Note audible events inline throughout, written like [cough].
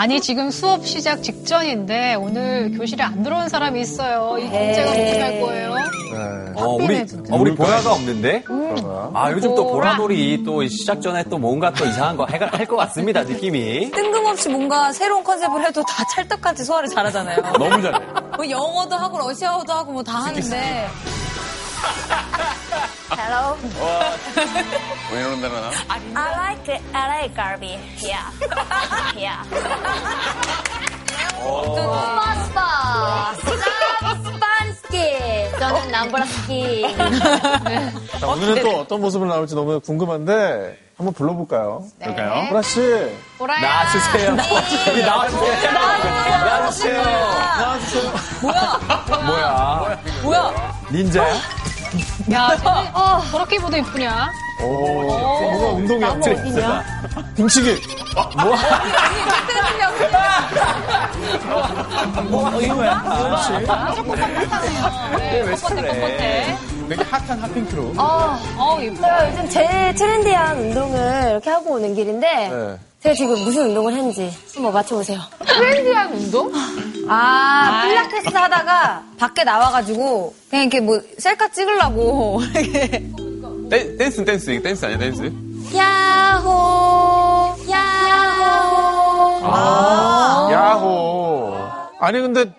아니 지금 수업 시작 직전인데 오늘 교실에 안 들어온 사람이 있어요. 이 문제가 어떻게 할 거예요? 네. 어, 우리. 어, 우리 보라가 없는데? 그러나. 아, 요즘 또 보라. 보라놀이 또 시작 전에 또 뭔가 또 이상한 거할것 같습니다, 느낌이. 뜬금없이 뭔가 새로운 컨셉을 해도 다 찰떡같이 소화를 잘하잖아요. [laughs] 너무 잘해. 뭐 영어도 하고 러시아어도 하고 뭐 다 하는데 Hello. 왜 이러는 데나? I like it. I like Garby. Yeah. [laughs] Yeah. 스파스파. 스판스키. 저는 남브라스키. 자, 오늘은 또 어떤 모습으로 나올지 너무 궁금한데 한번 불러볼까요? 그럴까요? 보라 씨. 보라야. 나와주세요. 여기 나와주세요. 나와주세요. 나와주세요. 뭐야? 뭐야? 닌자야? 야, 쟤는 저렇게 입어도 이쁘냐? 오, 뭔가 운동이야. 어디냐? 등치기. 네, 겉겉해, 겉겉해. 되게 hot한 hot pink로. 어, 이뻐. 제가 요즘 제일 trendy한 운동을 이렇게 하고 오는 길인데 네. 제가 지금 무슨 운동을 했는지 한번 맞춰보세요. trendy한 운동? 아, 필라테스 하다가 밖에 나와가지고 그냥 이렇게 뭐 셀카 찍으려고 이렇게 댄, 댄스, 댄스. 이게 댄스 아니야, 댄스? 야호 야호 야호. 아니 근데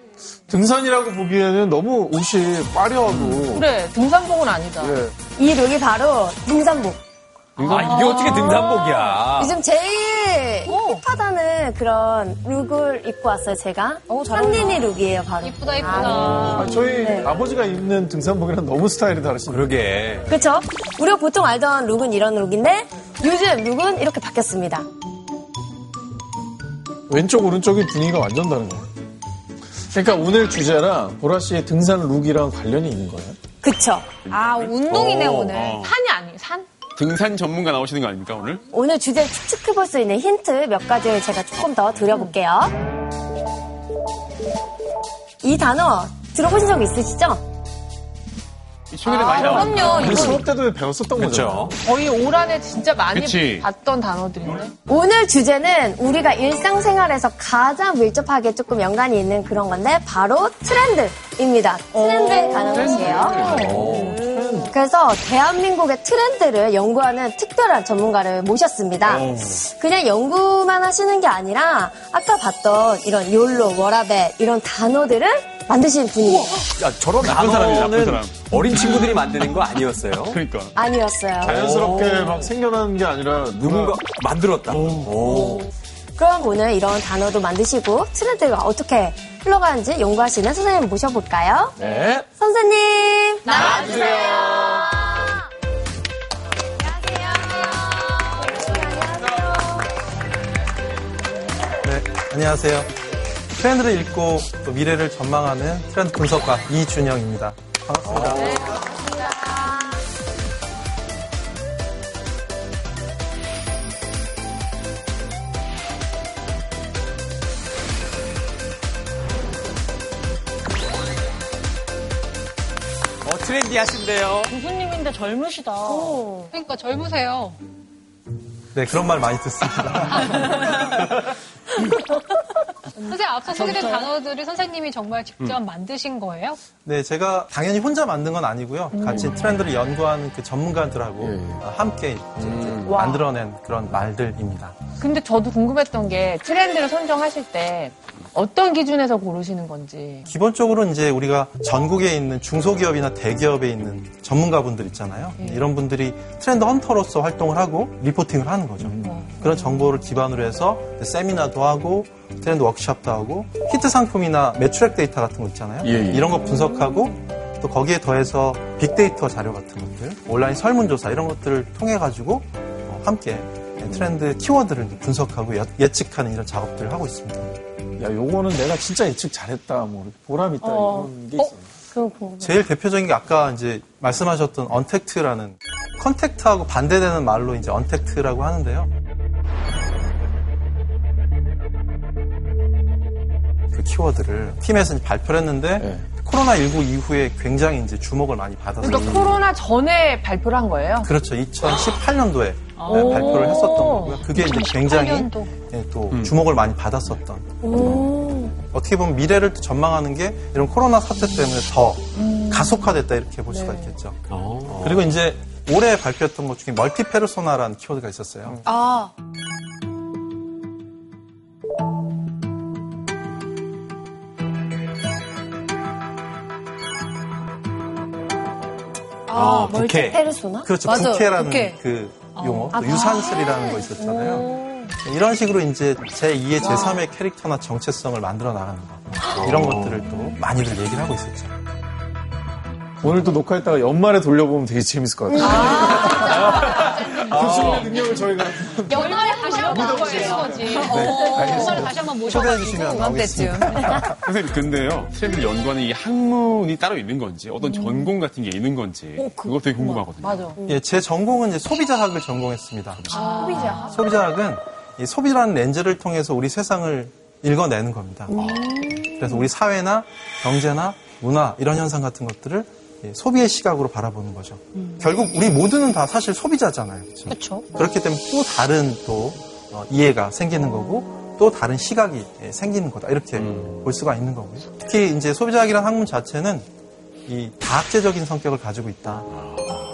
등산이라고 보기에는 너무 옷이 화려하고. 그래 등산복은 아니다. 예. 이 look이 바로 등산복. 아, 이게 어떻게 등산복이야? 요즘 제일 hip하다는 그런 look을 입고 왔어요, 제가. 잘 현린이 look이에요, 바로. 이쁘다, 이쁘다. 아, 저희 네. 아버지가 입는 등산복이랑 너무 스타일이 다르시네요. 그러게. 그렇죠? 우리가 보통 알던 look은 이런 look인데 요즘 look은 이렇게 바뀌었습니다. 왼쪽 오른쪽이 분위기가 완전 다른 거예요. 그러니까 오늘 주제랑 보라 씨의 등산 look이랑 관련이 있는 거예요. 그쵸? 아 운동이네 어, 오늘. 어. 산이 아니에요 산? 등산 전문가 나오시는 거 아닙니까, 오늘? 오늘 주제를 추측해 볼 수 있는 힌트 몇 가지를 제가 조금 더 드려볼게요. 이 단어 들어보신 적 있으시죠? 이 최근에 많이 나와. 그럼요. 우리 이거 수업 때도 배웠었던 그렇죠. 거죠. 거의 올 한해 진짜 많이 그치. 봤던 단어들인데. 오늘 주제는 우리가 일상생활에서 가장 밀접하게 조금 연관이 있는 그런 건데 바로 트렌드입니다. 트렌드에 관한 것이에요. 그래서 대한민국의 트렌드를 연구하는 특별한 전문가를 모셨습니다. 그냥 연구만 하시는 게 아니라 아까 봤던 이런 욜로, 워라벨 이런 단어들을 만드신 분이 야, 저런 나쁜 사람이네, 나쁜 사람. 어린 친구들이 만드는 거 아니었어요? [laughs] 그러니까. 아니었어요. 자연스럽게 막 생겨나는 게 아니라 누군가 만들었다. 오. 그럼 오늘 이런 단어도 만드시고 트렌드가 어떻게 흘러가는지 연구하시는 선생님 모셔볼까요? 네. 선생님 네, 안녕하세요. 트렌드를 읽고 또 미래를 전망하는 트렌드 분석가 이준영입니다. 반갑습니다. 어, 트렌디 하신데요. 교수님인데 젊으시다. 그러니까 젊으세요. 네, 그런 말 많이 듣습니다. [laughs] 선생님, 앞서 소개된 단어들이 선생님이 정말 직접 만드신 거예요? 네, 제가 당연히 혼자 만든 건 아니고요. 같이 트렌드를 연구하는 그 전문가들하고 어, 함께 이제 만들어낸 그런 말들입니다. 근데 저도 궁금했던 게 트렌드를 선정하실 때 어떤 기준에서 고르시는 건지. 기본적으로 이제 우리가 전국에 있는 중소기업이나 대기업에 있는 전문가분들 있잖아요. 이런 분들이 트렌드 hunter로서 활동을 하고 reporting을 하는 거죠. 그런 정보를 기반으로 해서 세미나도 하고 트렌드 워크숍도 하고 히트 상품이나 매출액 데이터 같은 거 있잖아요. 예, 예. 이런 거 분석하고 또 거기에 더해서 빅데이터 자료 같은 것들, 온라인 설문조사 이런 것들을 통해 가지고 어, 함께 트렌드 키워드를 분석하고 예- 예측하는 이런 작업들을 하고 있습니다. 야, 요거는 내가 진짜 예측 잘했다. 뭐 이렇게 보람 있다. 이런 게 있어요. 그거 궁금해. 제일 대표적인 게 아까 이제 말씀하셨던 untact라는 contact하고 반대되는 말로 이제 untact라고 하는데요. 그 키워드를 팀에서 이제 발표를 했는데 네. 코로나19 이후에 굉장히 이제 주목을 많이 받아서 그러니까 코로나 전에 발표를 한 거예요? 그렇죠. 2018년도에 발표를 했었던 거고요. 그게 이제 굉장히 18년도. 예, 또 주목을 많이 받았었던 어떻게 보면 미래를 또 전망하는 게 이런 코로나 사태 때문에 더 가속화됐다 이렇게 볼 수가 있겠죠. 어. 그리고 이제 올해 발표했던 것 중에 멀티 페르소나라는 키워드가 있었어요. 아, 아, 부캐. 페르소나? 그렇죠. 맞아, 부캐라는 부캐. 그 용어, 또 유산슬이라는 거 있었잖아요. 이런 식으로 이제 제 2의 제 3의 캐릭터나 정체성을 만들어 나가는 거. 이런 것들을 또 많이들 얘기를 하고 있었죠. 오늘 또 녹화했다가 연말에 돌려보면 되게 재밌을 것 같아요. [laughs] 교수님의 능력을 저희가 연말에 모시는 거지. 연말에 다시 한번 모셔가지고. 주시면 이맘때쯤. 나오겠습니다. [laughs] 선생님, 근데요, 트렌드를 연구하는 이 학문이 따로 있는 건지, 어떤 전공 같은 게 있는 건지, 그거 되게 궁금하거든요. 맞아. 예, 제 전공은 이제 소비자학을 전공했습니다. 소비자. 소비자학은 이 소비라는 렌즈를 통해서 우리 세상을 읽어내는 겁니다. 그래서 우리 사회나 경제나 문화 이런 현상 같은 것들을 이 소비의 시각으로 바라보는 거죠. 결국 우리 모두는 다 사실 소비자잖아요. 그렇죠? 그렇기 때문에 또 다른 또 어, 이해가 생기는 거고 또 다른 시각이 예, 생기는 거다 이렇게 볼 수가 있는 거고요. 특히 이제 소비자학이라는 학문 자체는 이 다학제적인 성격을 가지고 있다.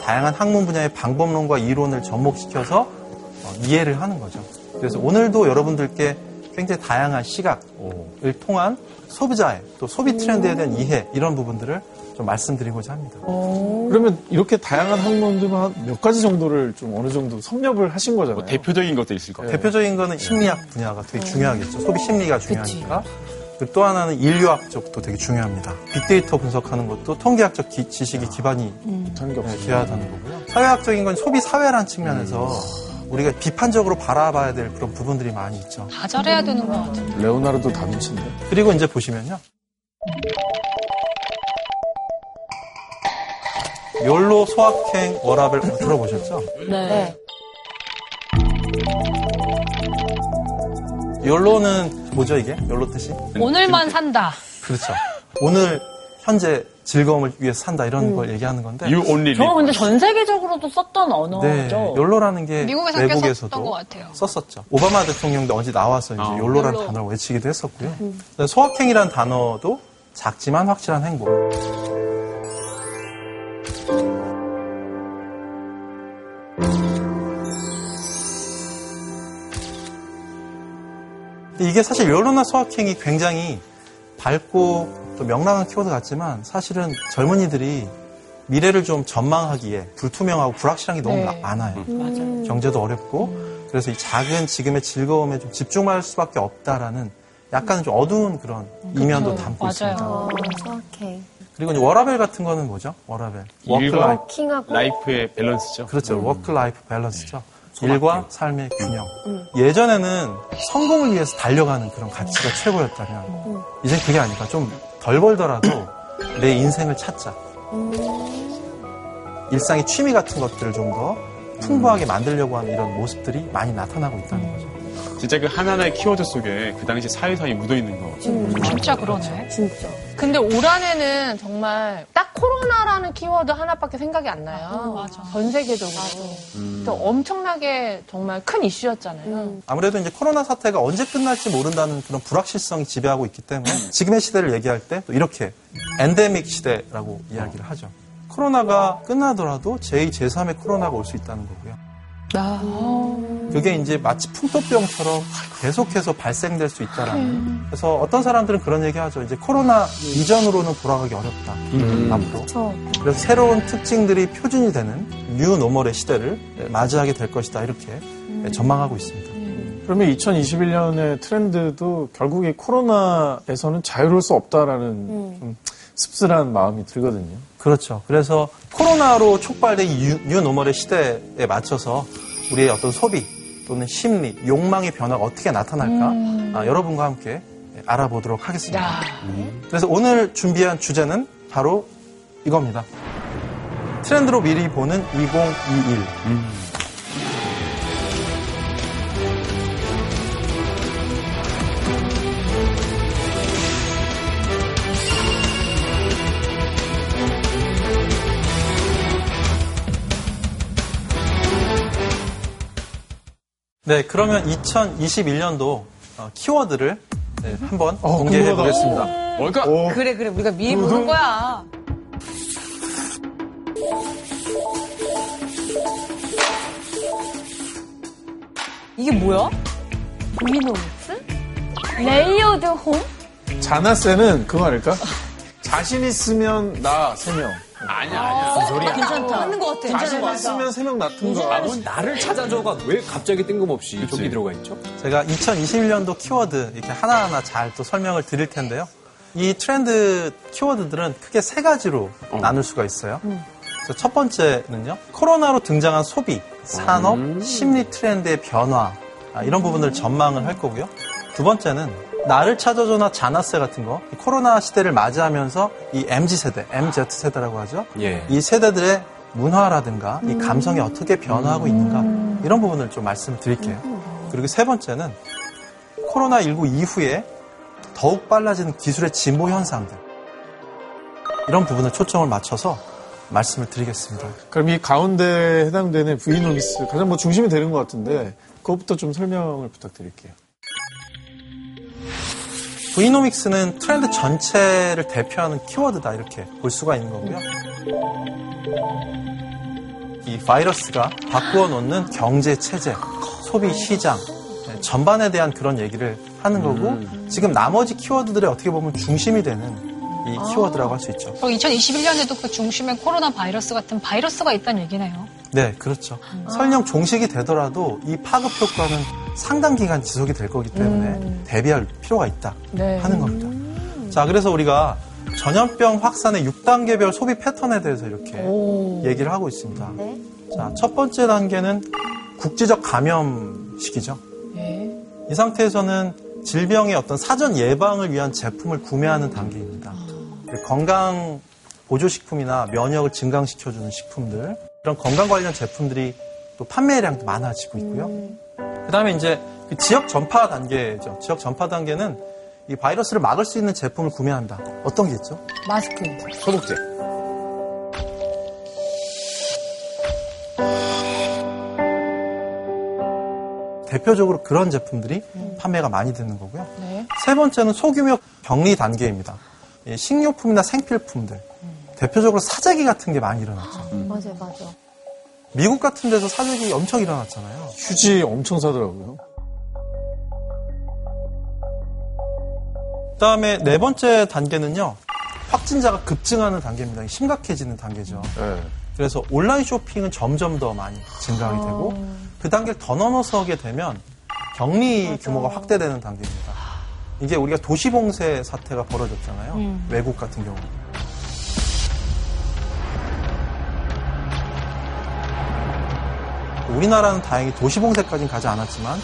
다양한 학문 분야의 방법론과 이론을 접목시켜서 어, 이해를 하는 거죠. 그래서 오늘도 여러분들께 굉장히 다양한 시각을 통한 소비자의 또 소비 트렌드에 대한 이해 이런 부분들을 좀 말씀드리고자 합니다. 그러면 이렇게 다양한 학문들 한몇 가지 정도를 좀 어느 정도 섭렵을 하신 거잖아요. 뭐 대표적인 것도 있을 것 같아요. 대표적인 거는 심리학 분야가 되게 중요하겠죠. 소비 심리가 중요하니까. 그리고 또 하나는 인류학 쪽도 되게 중요합니다. 빅데이터 분석하는 것도 통계학적 기- 지식이 기반이 못한 게 네, 없어요. 기하다는 거고요. 사회학적인 건 소비 사회라는 측면에서 우리가 비판적으로 바라봐야 될 그런 부분들이 많이 있죠. 다 잘해야 되는 것 같은데. 레오나르도 다빈치인데. 그리고 이제 보시면요. 욜로 소확행 워라벨 들어보셨죠? 네. 욜로는 뭐죠 이게? 욜로 뜻이? 오늘만 산다. 그렇죠. 오늘 현재 즐거움을 위해서 산다 이런 걸 얘기하는 건데 You only 저거 live. 근데 전 세계적으로도 썼던 네, 언어죠. 욜로라는 게 미국에서 꽤 외국에서도 썼던 것 같아요. 썼었죠. 오바마 대통령도 언제 나와서 이제 아, 욜로라는 단어를 외치기도 했었고요. 그다음에 소확행이라는 단어도 작지만 확실한 행복. 이게 사실 YOLO나 소확행이 굉장히 밝고 또 명랑한 키워드 같지만 사실은 젊은이들이 미래를 좀 전망하기에 불투명하고 불확실한 게 너무 네. 마- 많아요. 맞아요. 경제도 어렵고 그래서 이 작은 지금의 즐거움에 좀 집중할 수밖에 없다라는 약간 좀 어두운 그런 이면도 담고 맞아요. 있습니다. 어, 소확행. 그리고 이제 워라벨 같은 거는 뭐죠? 워라벨. work life. working하고 life의 balance죠. 그렇죠. work life balance죠. 일과 삶의 균형. 예전에는 성공을 위해서 달려가는 그런 가치가 최고였다면 이제 그게 아니라 좀 덜 벌더라도 내 인생을 찾자. 일상의 취미 같은 것들을 좀 더 풍부하게 만들려고 하는 이런 모습들이 많이 나타나고 있다는 거죠. 진짜 그 하나하나의 키워드 속에 그 당시 사회사에 묻어있는 거. 진짜 그러네. 진짜. 근데 올 한해는 정말 딱 코로나라는 키워드 하나밖에 생각이 안 나요. 맞아. 전 세계적으로. 또 엄청나게 정말 큰 이슈였잖아요. 아무래도 이제 코로나 사태가 언제 끝날지 모른다는 그런 불확실성이 지배하고 있기 때문에 지금의 시대를 얘기할 때 또 이렇게 엔데믹 시대라고 이야기를 하죠. 코로나가 끝나더라도 제2, 제3의 코로나가 올 수 있다는 거고요. 그게 이제 마치 풍토병처럼 계속해서 발생될 수 있다라는. 그래서 어떤 사람들은 그런 얘기 하죠. 이제 코로나 이전으로는 돌아가기 어렵다. 앞으로. 저 그래서 새로운 특징들이 표준이 되는 new normal의 시대를 맞이하게 될 것이다. 이렇게 전망하고 있습니다. 그러면 2021년의 트렌드도 결국 이 코로나에서는 자유로울 수 없다라는 좀 씁쓸한 마음이 들거든요. 그렇죠. 그래서 코로나로 촉발된 이 new, new normal의 시대에 맞춰서 우리의 어떤 소비 또는 심리, 욕망의 변화가 어떻게 나타날까 아, 여러분과 함께 알아보도록 하겠습니다. 그래서 오늘 준비한 주제는 바로 이겁니다. 트렌드로 미리 보는 2021. 네, 그러면 2021년도 어, 키워드를 네, 한번 어, 공개해. 보겠습니다. 뭘까? 그래, 그래. 우리가 미리 보는 거야. 이게 뭐야? V-nomics? layered home? 자나세는 그거 아닐까? 자신 있으면 나 세 명. 아니야, 아니야. 괜찮다. 맞는 것 같아. 자신 있으면 세명 낫은 거. 아, 뭔 나를 찾아줘가 왜 갑자기 뜬금없이 저기 들어가 있죠? 제가 2021년도 키워드 이렇게 하나하나 잘 또 설명을 드릴 텐데요. 이 트렌드 키워드들은 크게 세 가지로 나눌 수가 있어요. 그래서 첫 번째는요. 코로나로 등장한 소비, 산업, 심리 트렌드의 변화 아, 이런 부분을 전망을 할 거고요. 두 번째는 나를 찾아줘나 자나세 같은 거이 코로나 시대를 맞이하면서 이 MZ 세대, MZ 세대라고 하죠. 예. 이 세대들의 문화라든가 이 감성이 어떻게 변화하고 있는가 이런 부분을 좀 말씀을 드릴게요. 그리고 세 번째는 코로나 19 이후에 더욱 빨라지는 기술의 진보 현상들 이런 부분을 초점을 맞춰서 말씀을 드리겠습니다. 그럼 이 가운데 해당되는 브이노미스 가장 뭐 중심이 되는 것 같은데 그것부터 좀 설명을 부탁드릴게요. 브이노믹스는 트렌드 전체를 대표하는 키워드다 이렇게 볼 수가 있는 거고요. 이 바이러스가 바꾸어 놓는 경제 체제, 소비 시장 네, 전반에 대한 그런 얘기를 하는 거고 지금 나머지 키워드들의 어떻게 보면 중심이 되는 이 키워드라고 할 수 있죠. 그럼 2021년에도 그 중심에 코로나 바이러스 같은 바이러스가 있다는 얘기네요. 네, 그렇죠. 설령 종식이 되더라도 이 파급 효과는 상당 기간 지속이 될 거기 때문에 대비할 필요가 있다 네. 하는 겁니다. 자, 그래서 우리가 전염병 확산의 6단계별 소비 패턴에 대해서 이렇게 얘기를 하고 있습니다. 네. 자, 첫 번째 단계는 국지적 감염 시기죠. 네. 이 상태에서는 질병의 어떤 사전 예방을 위한 제품을 구매하는 단계입니다. 건강 보조식품이나 면역을 증강시켜주는 식품들, 이런 건강 관련 제품들이 또 판매량도 많아지고 있고요. 그 다음에 이제 그 지역 전파 단계죠. 지역 전파 단계는 이 바이러스를 막을 수 있는 제품을 구매한다. 어떤 게 있죠? 마스크. 소독제. 대표적으로 그런 제품들이 판매가 많이 되는 거고요. 네. 세 번째는 소규모 격리 단계입니다. 예, 식료품이나 생필품들. 대표적으로 사재기 같은 게 많이 일어났죠. 맞아요, 맞아. 미국 같은 데서 사재기 엄청 일어났잖아요. 휴지 엄청 사더라고요. 그다음에 네 번째 단계는요. 확진자가 급증하는 단계입니다. 심각해지는 단계죠. 네. 그래서 온라인 쇼핑은 점점 더 많이 증가하게 되고 그 단계를 더 넘어서게 되면 격리 규모가 확대되는 단계입니다. 이게 우리가 도시봉쇄 사태가 벌어졌잖아요. 외국 같은 경우. 우리나라는 다행히 도시봉쇄까지는 가지 않았지만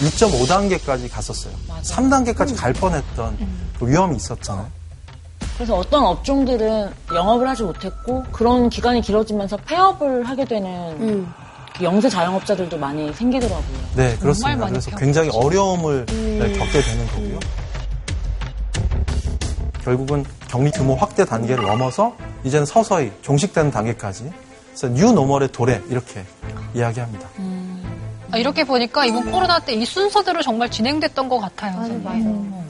2.5단계까지 갔었어요. 3단계까지 갈 뻔했던 그 위험이 있었잖아요. 그래서 어떤 업종들은 영업을 하지 못했고 그런 기간이 길어지면서 폐업을 하게 되는 음. 그 영세 자영업자들도 많이 생기더라고요. 네, 그렇습니다. 그래서 펴- 굉장히 어려움을 네, 겪게 되는 거고요. 결국은 격리 규모 확대 단계를 넘어서 이제는 서서히 종식되는 단계까지 그래서 new normal의 도래 이렇게 이야기합니다. 아, 이렇게 보니까 이번 코로나 때 이 순서대로 정말 진행됐던 것 같아요. 맞아, 선생님. 맞아.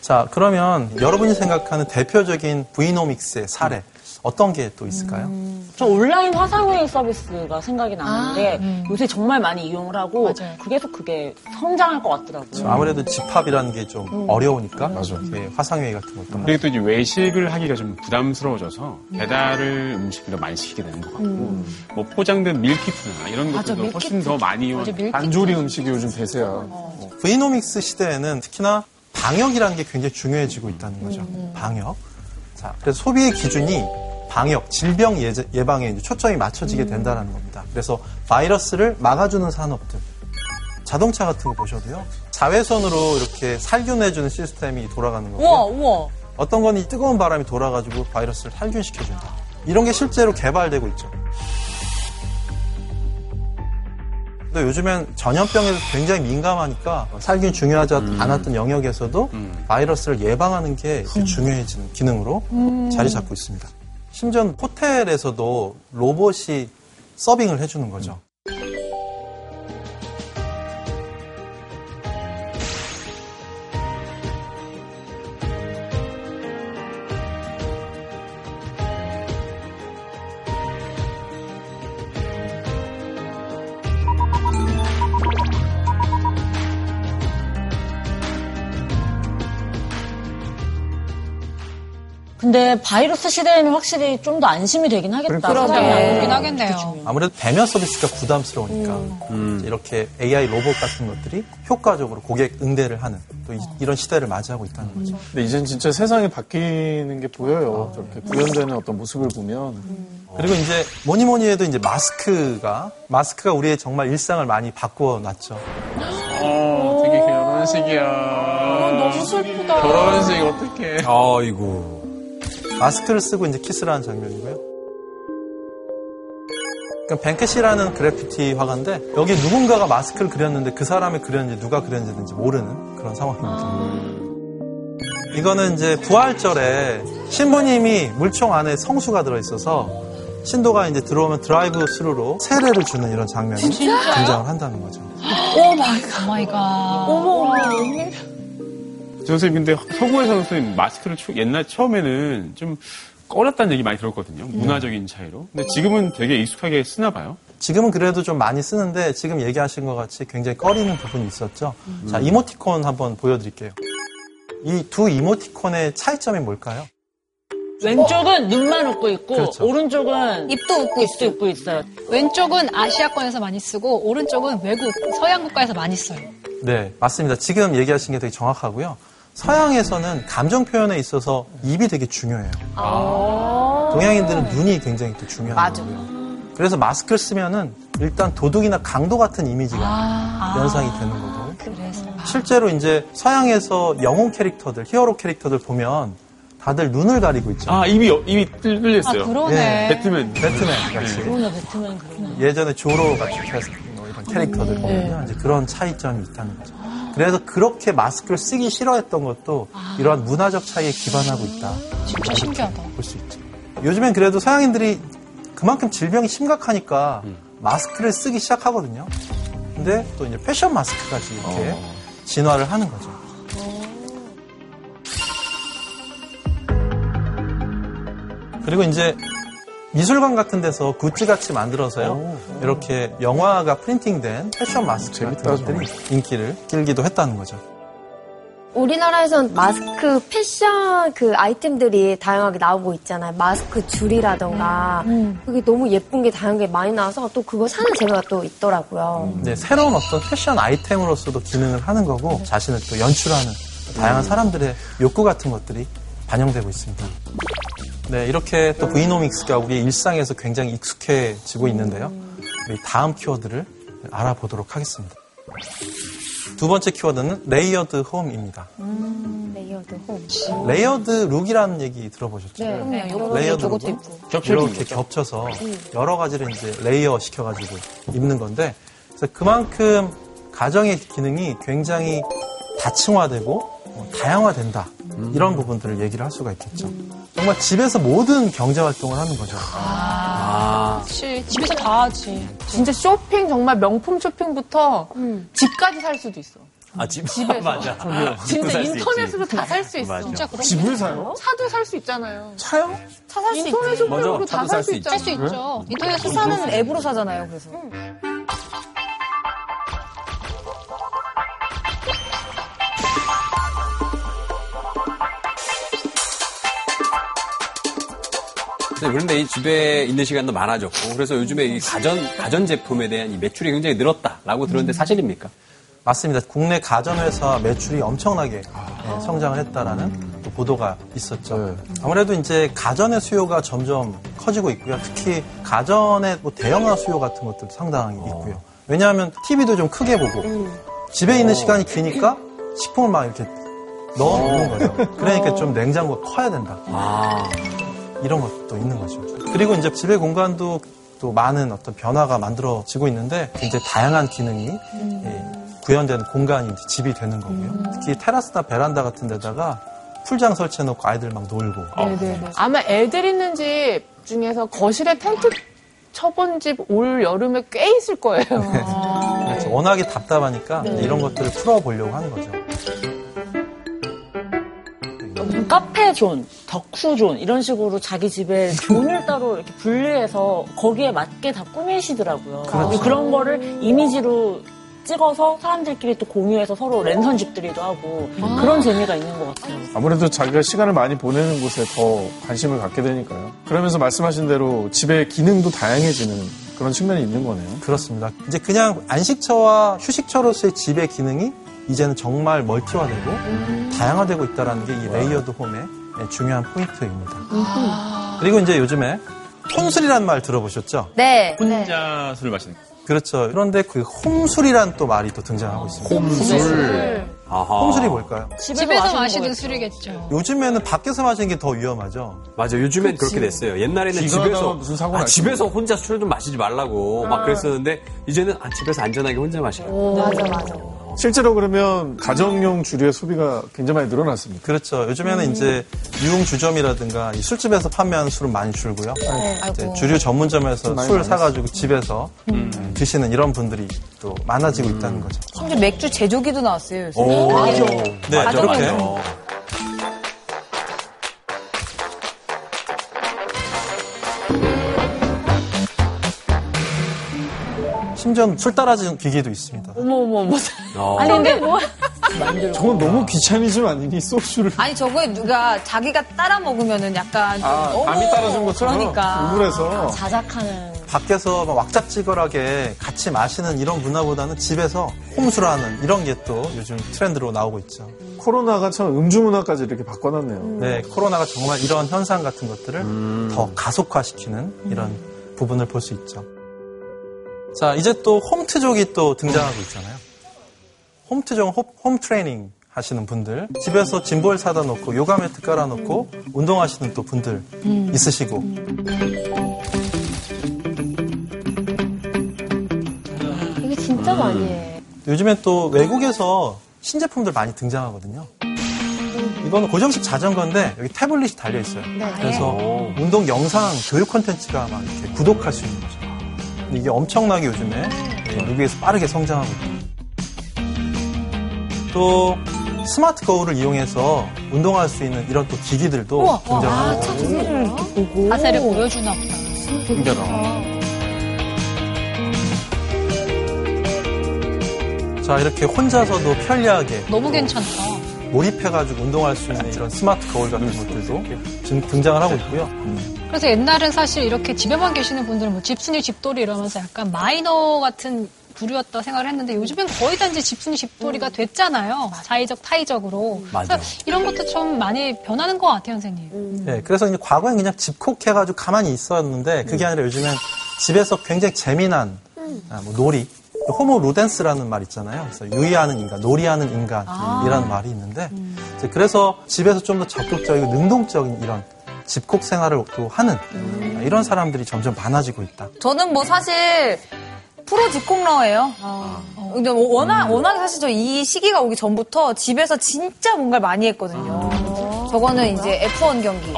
자, 그러면 여러분이 생각하는 대표적인 브이노믹스의 사례 어떤 게 또 있을까요? 저 온라인 화상회의 서비스가 생각이 나는데 요새 정말 많이 이용을 하고 맞아요. 계속 그게 성장할 것 같더라고요. 아무래도 집합이라는 게좀 어려우니까 이렇게 화상회의 같은 것도 그리고 또 이제 외식을 하기가 좀 부담스러워져서 배달을 음식을 더 많이 시키게 되는 것 같고 뭐 포장된 meal kit나 이런 맞아, 것들도 훨씬 meal kit. 더 많이 맞아, meal kit. 안조리 음식이 요즘 대세야. V-nomics 시대에는 특히나 방역이라는 게 굉장히 중요해지고 있다는 거죠. 방역. 자, 그래서 소비의 기준이 방역, 질병 예제- 예방에 이제 초점이 맞춰지게 된다는 겁니다. 그래서 바이러스를 막아주는 산업들. 자동차 같은 거 보셔도요. 자외선으로 이렇게 살균해주는 시스템이 돌아가는 거고요. 우와, 우와. 어떤 건 이 뜨거운 바람이 돌아가지고 바이러스를 살균시켜준다. 이런 게 실제로 개발되고 있죠. 또 요즘엔 전염병에 서 굉장히 민감하니까 살균 중요하지 않았던 영역에서도 바이러스를 예방하는 게 이제 중요해지는 기능으로 자리 잡고 있습니다. 심지어 호텔에서도 로봇이 서빙을 해주는 거죠. 근데 바이러스 시대에는 확실히 좀 더 안심이 되긴 하겠다. 안 그러긴 보이는 하겠네요. 게 아무래도 배면 서비스가 부담스러우니까 이제 이렇게 AI 로봇 같은 것들이 효과적으로 고객 응대를 하는 또 이, 런 시대를 맞이하고 있다는 거죠. 근데 이젠 진짜 세상이 바뀌는 게 보여요. 저렇게 구현되는 어떤 모습을 보면. 그리고 이제 뭐니 뭐니 해도 이제 마스크가 마스크가 우리의 정말 일상을 많이 바꾸어 놨죠. 어, 되게 결혼식이야. 너무 슬프다. 결혼식 어떡해. 아이고. 마스크를 쓰고 이제 키스를 하는 장면이고요. 뱅크시라는 graffiti 화가인데 여기 누군가가 마스크를 그렸는데 그 사람이 그렸는지 누가 그렸는지 모르는 그런 상황입니다. 이거는 이제 부활절에 신부님이 물총 안에 성수가 들어있어서 신도가 이제 들어오면 드라이브 스루로 세례를 주는 이런 장면이 등장을 한다는 거죠. Oh my God. 선생님, 근데 서구에서는 선생님 마스크를 추- 옛날 처음에는 좀 꺼렸다는 얘기 많이 들었거든요. 문화적인 차이로. 근데 지금은 되게 익숙하게 쓰나 봐요. 지금은 그래도 좀 많이 쓰는데 지금 얘기하신 것 같이 굉장히 꺼리는 부분이 있었죠. 자, 이모티콘 한번 보여드릴게요. 이 두 이모티콘의 차이점이 뭘까요? 왼쪽은 눈만 웃고 있고 그렇죠. 오른쪽은 입도 웃고 입도 웃고 있어요. 왼쪽은 아시아권에서 많이 쓰고 오른쪽은 외국 서양 국가에서 많이 써요. 네, 맞습니다. 지금 얘기하신 게 되게 정확하고요. 서양에서는 감정 표현에 있어서 입이 되게 중요해요. 동양인들은 눈이 굉장히 또 중요한 거고요. 그래서 마스크를 쓰면은 일단 도둑이나 강도 같은 이미지가 연상이 되는 거고. 실제로 이제 서양에서 영웅 캐릭터들, 히어로 캐릭터들 보면 다들 눈을 가리고 있죠. 아, 입이, 입이 뚫- 아 뚫렸어요. 그러네. 배트맨. 배트맨 같이. 그러네, 배트맨 그러네. 예전에 조로 같은 캐스- 뭐 이런 캐릭터들 보면 이제 그런 차이점이 있다는 거죠. 그래서 그렇게 마스크를 쓰기 싫어했던 것도 이러한 문화적 차이에 기반하고 있다. 진짜 신기하다. 볼 수 있죠. 요즘엔 그래도 서양인들이 그만큼 질병이 심각하니까 마스크를 쓰기 시작하거든요. 근데 또 이제 패션 마스크까지 이렇게 진화를 하는 거죠. 그리고 이제 미술관 같은 데서 굿즈같이 만들어서요. 이렇게 영화가 프린팅된 패션 마스크 같은 재밌다, 것들이 인기를 끌기도 했다는 거죠. 우리나라에선 마스크 패션 그 아이템들이 다양하게 나오고 있잖아요. 마스크 줄이라던가. 그게 너무 예쁜 게 다양하게 많이 나와서 또 그거 사는 재미가 또 있더라고요. 네, 새로운 어떤 패션 아이템으로서도 기능을 하는 거고 자신을 또 연출하는 다양한 사람들의 욕구 같은 것들이 반영되고 있습니다. 네, 이렇게 또 V-nomics가 우리의 일상에서 굉장히 익숙해지고 있는데요. 우리 다음 키워드를 알아보도록 하겠습니다. 두 번째 키워드는 layered home입니다. layered home. layered look이라는 얘기 들어보셨죠? 네, layered 요것도 look은 있고. 이렇게 겹쳐서 여러 가지를 이제 layer 시켜가지고 입는 건데 그래서 그만큼 가정의 기능이 굉장히 다층화되고 어, 다양화된다 이런 부분들을 얘기를 할 수가 있겠죠. 정말 집에서 모든 경제 활동을 하는 거죠. 그렇지. 집에서 다 하지. 진짜 쇼핑 정말 명품 쇼핑부터 집까지 살 수도 있어. 아, 집, 집에서. [laughs] 맞아. 진짜. 인터넷으로 다 살 수 있어. 진짜 그런 집을 사요? 차도 살 수 있잖아요. 차요? 차 살 수 있지. 인터넷 쇼핑으로 다살살 수. 있잖아. 살수 있죠. 인터넷에서 사는 앱으로 사잖아요, 그래서. 그런데 이 집에 있는 시간도 많아졌고, 그래서 요즘에 이 가전, 가전 제품에 대한 이 매출이 굉장히 늘었다라고 들었는데 사실입니까? 맞습니다. 국내 가전회사 매출이 엄청나게 예, 성장을 했다라는 또 보도가 있었죠. 아무래도 이제 가전의 수요가 점점 커지고 있고요. 특히 가전의 뭐 대형화 수요 같은 것도 상당히 있고요. 왜냐하면 TV도 좀 크게 보고 집에 있는 시간이 기니까 식품을 막 이렇게 넣어 놓는 거죠. 그러니까 [laughs] 좀 냉장고가 커야 된다. 아, 이런 것도 있는 거죠. 그리고 이제 집의 공간도 또 많은 어떤 변화가 만들어지고 있는데 굉장히 다양한 기능이 예, 구현된 공간이 집이 되는 거고요. 특히 테라스나 베란다 같은 데다가 풀장 설치해놓고 아이들 막 놀고 네네네. 아마 애들 있는 집 중에서 거실에 텐트 쳐본 집 올 여름에 꽤 있을 거예요. [laughs] 그렇죠. 워낙에 답답하니까 이런 것들을 풀어보려고 하는 거죠. 카페 존, 덕후 존 이런 식으로 자기 집에 [laughs] zone을 따로 이렇게 분리해서 거기에 맞게 다 꾸미시더라고요. 그 찍어서 사람들끼리 또 공유해서 서로 랜선 집들이도 하고 그런 재미가 있는 것 같아요. 아무래도 자기가 시간을 많이 보내는 곳에 더 관심을 갖게 되니까요. 그러면서 말씀하신 대로 집의 기능도 다양해지는 그런 측면이 있는 거네요. 그렇습니다. 이제 그냥 안식처와 휴식처로서의 집의 기능이 이제는 정말 multi화되고 다양화되고 있다는 게 이 layered home의 중요한 포인트입니다. 그리고 이제 요즘에 혼술이라는 말 들어보셨죠? 네. 혼자 술을 마시는 거. 그렇죠. 그런데 그 홈술이라는 또 말이 또 등장하고 있습니다. 홈술. 아하. 홈술이 뭘까요? 집에서 마시는 술이겠죠. 요즘에는 밖에서 마시는 게 더 위험하죠. 맞아, 요즘엔 그렇게 됐어요. 옛날에는 집에서 무슨 사고 아, 집에서 혼자 술 좀 마시지 말라고 막 그랬었는데 이제는 아, 집에서 안전하게 혼자 마시라. 맞아, 맞아. 실제로 그러면 가정용 주류의 소비가 굉장히 많이 늘어났습니다. 그렇죠. 요즘에는 이제 유흥 주점이라든가 이 술집에서 판매하는 술은 많이 줄고요. 이제 주류 전문점에서 술 사가지고 집에서 네, 드시는 이런 분들이 또 많아지고 있다는 거죠. 심지어 맥주 제조기도 나왔어요. 요새. 오, 맞아. 네, 맞아, 이렇게. 심지어 술 따라지는 기계도 있습니다. 어머 어머 어머. 어. 아니 근데 뭐 저건 너무 귀차니즘 아니니 소주를 아니 저거에 누가 자기가 따라 먹으면은 약간 아, 너무 담이 따라준 것처럼 그러니까 우물에서 자작하는 밖에서 막 왁작지걸하게 같이 마시는 이런 문화보다는 집에서 홈술하는 이런 게 또 요즘 트렌드로 나오고 있죠. 코로나가 참 음주 문화까지 이렇게 바꿔놨네요. 네, 코로나가 정말 이런 현상 같은 것들을 더 가속화시키는 이런 부분을 볼 수 있죠. 자, 이제 또 홈트족이 또 등장하고 있잖아요. 홈트족, 홈, 홈 트레이닝 하시는 분들, 집에서 짐볼 사다 놓고 요가 매트 깔아 놓고 운동하시는 또 분들 있으시고, 이게 진짜 많이 해. 요즘엔 또 외국에서 신제품들 많이 등장하거든요. 이거는 고정식 자전거인데 여기 태블릿이 달려 있어요. 그래서 운동 영상 교육 콘텐츠가 막 이렇게 구독할 수 있는 거죠. 이게 엄청나게 요즘에 미국에서 빠르게 성장하고 있고 또 스마트 거울을 이용해서 운동할 수 있는 이런 또 기기들도 등장하고 있고 자세를 보여주나 보다. 신기하다. 자 이렇게 혼자서도 편리하게 너무 괜찮다. 몰입해가지고 운동할 수 있는 이런 스마트 거울 같은 것들도 지금 등장을 하고 있고요. 그래서 옛날엔 사실 이렇게 집에만 계시는 분들은 뭐 집순이 집돌이 이러면서 약간 마이너 같은 부류였다 생각을 했는데 요즘엔 거의 다 이제 집순이 집돌이가 됐잖아요. 자의적 타의적으로. 맞아. 그래서 이런 것도 좀 많이 변하는 것 같아요, 선생님. 네, 그래서 이제 과거엔 그냥 집콕해가지고 가만히 있었는데 그게 아니라 요즘엔 집에서 굉장히 재미난 아, 뭐 놀이, 호모 루덴스라는 말 있잖아요. 그래서 유의하는 인간, 놀이하는 인간이라는 말이 있는데 그래서 집에서 좀 더 적극적이고 능동적인 이런 집콕 생활을 또 하는 아, 이런 사람들이 점점 많아지고 있다. 저는 뭐 사실 프로 집콕러예요. 근데 뭐 워낙 워낙 사실 저 이 시기가 오기 전부터 집에서 진짜 뭔가를 많이 했거든요. 저거는 이제 F1 경기.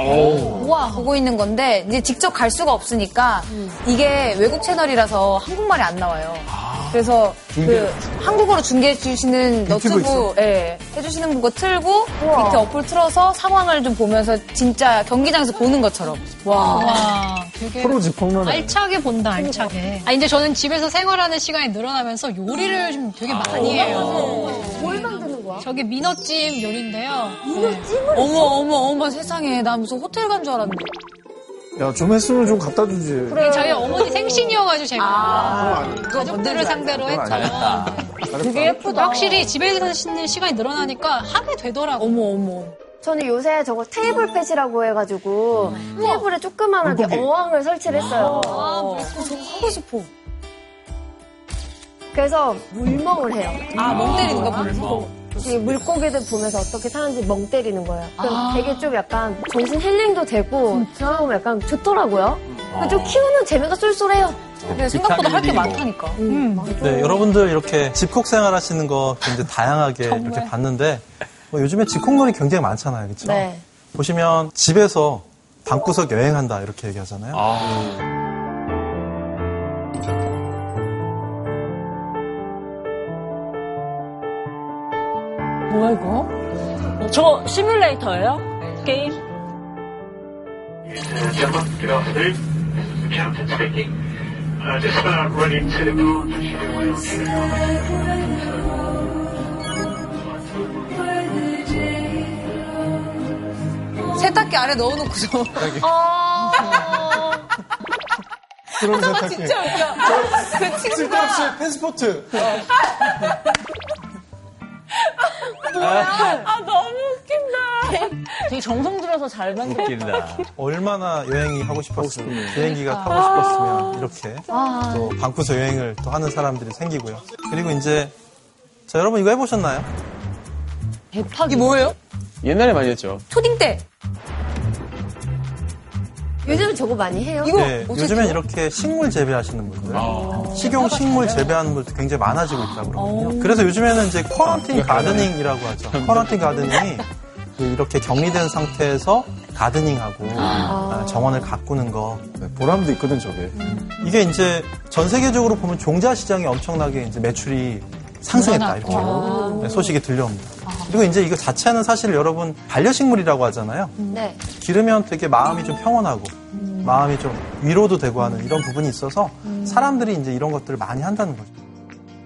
우와, 보고 있는 건데 이제 직접 갈 수가 없으니까 이게 외국 채널이라서 한국말이 안 나와요. 그래서 그 한국어로 중계해 주시는 너튜브 예, 해주시는 분거 틀고 밑에 어플 틀어서 상황을 좀 보면서 진짜 경기장에서 보는 것처럼. 와, 되게 프로 집콕러네. 알차게 본다, 알차게. 아, 이제 저는 집에서 생활하는 시간이 늘어나면서 요리를 좀 되게 많이 해요. 뭘 만드는 거야? 저게 민어찜 요리인데요. 찜을? 어머 어머 어머 세상에. 나 무슨 호텔 간 줄 알았는데 야, 좀 했으면 좀 갖다 주지. 이게 저희 어머니 생신이어가지고 제가 아, 가족들을 상대로 했죠. 잘했다. 되게 예쁘다. 확실히 집에서 있는 시간이 늘어나니까 하게 되더라고요. 어머 어머 저는 요새 저거 테이블 펫이라고 해가지고 테이블에 조그만하게 어항을 설치를 했어요. 아 저거 하고 싶어 그래서 물멍을 해요. 아 멍 때리는 거 보면서 이 물고기들 보면서 어떻게 사는지 멍 때리는 거예요. 그럼 되게 좀 약간 정신 힐링도 되고 보면 약간 좋더라고요. 그좀 키우는 재미가 쏠쏠해요. 근데 생각보다 할게 비타민 많다니까 네, 여러분들 이렇게 집콕 생활 하시는 거 굉장히 다양하게 이렇게 봤는데 뭐 요즘에 집콕놀이 굉장히 많잖아요. 그렇죠? 네. 보시면 집에서 방구석 여행한다 이렇게 얘기하잖아요. 뭐야 이거? 저 시뮬레이터예요? 게임? Uh. 세탁기 안에 넣어놓고 좀. 그런 아, 세탁기. 진짜 웃겨. 그 친구가 쓸데없이 패스포트. 아, 너무 웃긴다. 되게 정성 들여서 잘 만든 웃긴다. 얼마나 여행이 하고 싶었으면 비행기가 타고 싶었으면 이렇게 또 방구석 여행을 또 하는 사람들이 생기고요. 그리고 이제 자 여러분 이거 해보셨나요? 이게 뭐예요? 옛날에 많이 했죠. 초딩 때. 요즘 저거 많이 해요. 이거 네, 요즘엔? 이렇게 식물 재배하시는 분들, 식용 식물 재배하는 분들도 굉장히 많아지고 있다고 그러거든요. 그래서 요즘에는 이제 커런틴 가드닝이라고 하죠. [laughs] 커런틴 가드닝이 그 이렇게 격리된 상태에서 가드닝하고 아, 정원을 가꾸는 거. 네, 보람도 있거든, 저게. 이게 이제 전 세계적으로 보면 종자 시장이 엄청나게 이제 매출이 상승했다 이렇게 네, 소식이 들려옵니다. 그리고 이제 이거 자체는 사실 여러분 반려식물이라고 하잖아요. 네. 기르면 되게 마음이 좀 평온하고 마음이 좀 위로도 되고 하는 이런 부분이 있어서 사람들이 이제 이런 것들을 많이 한다는 거죠.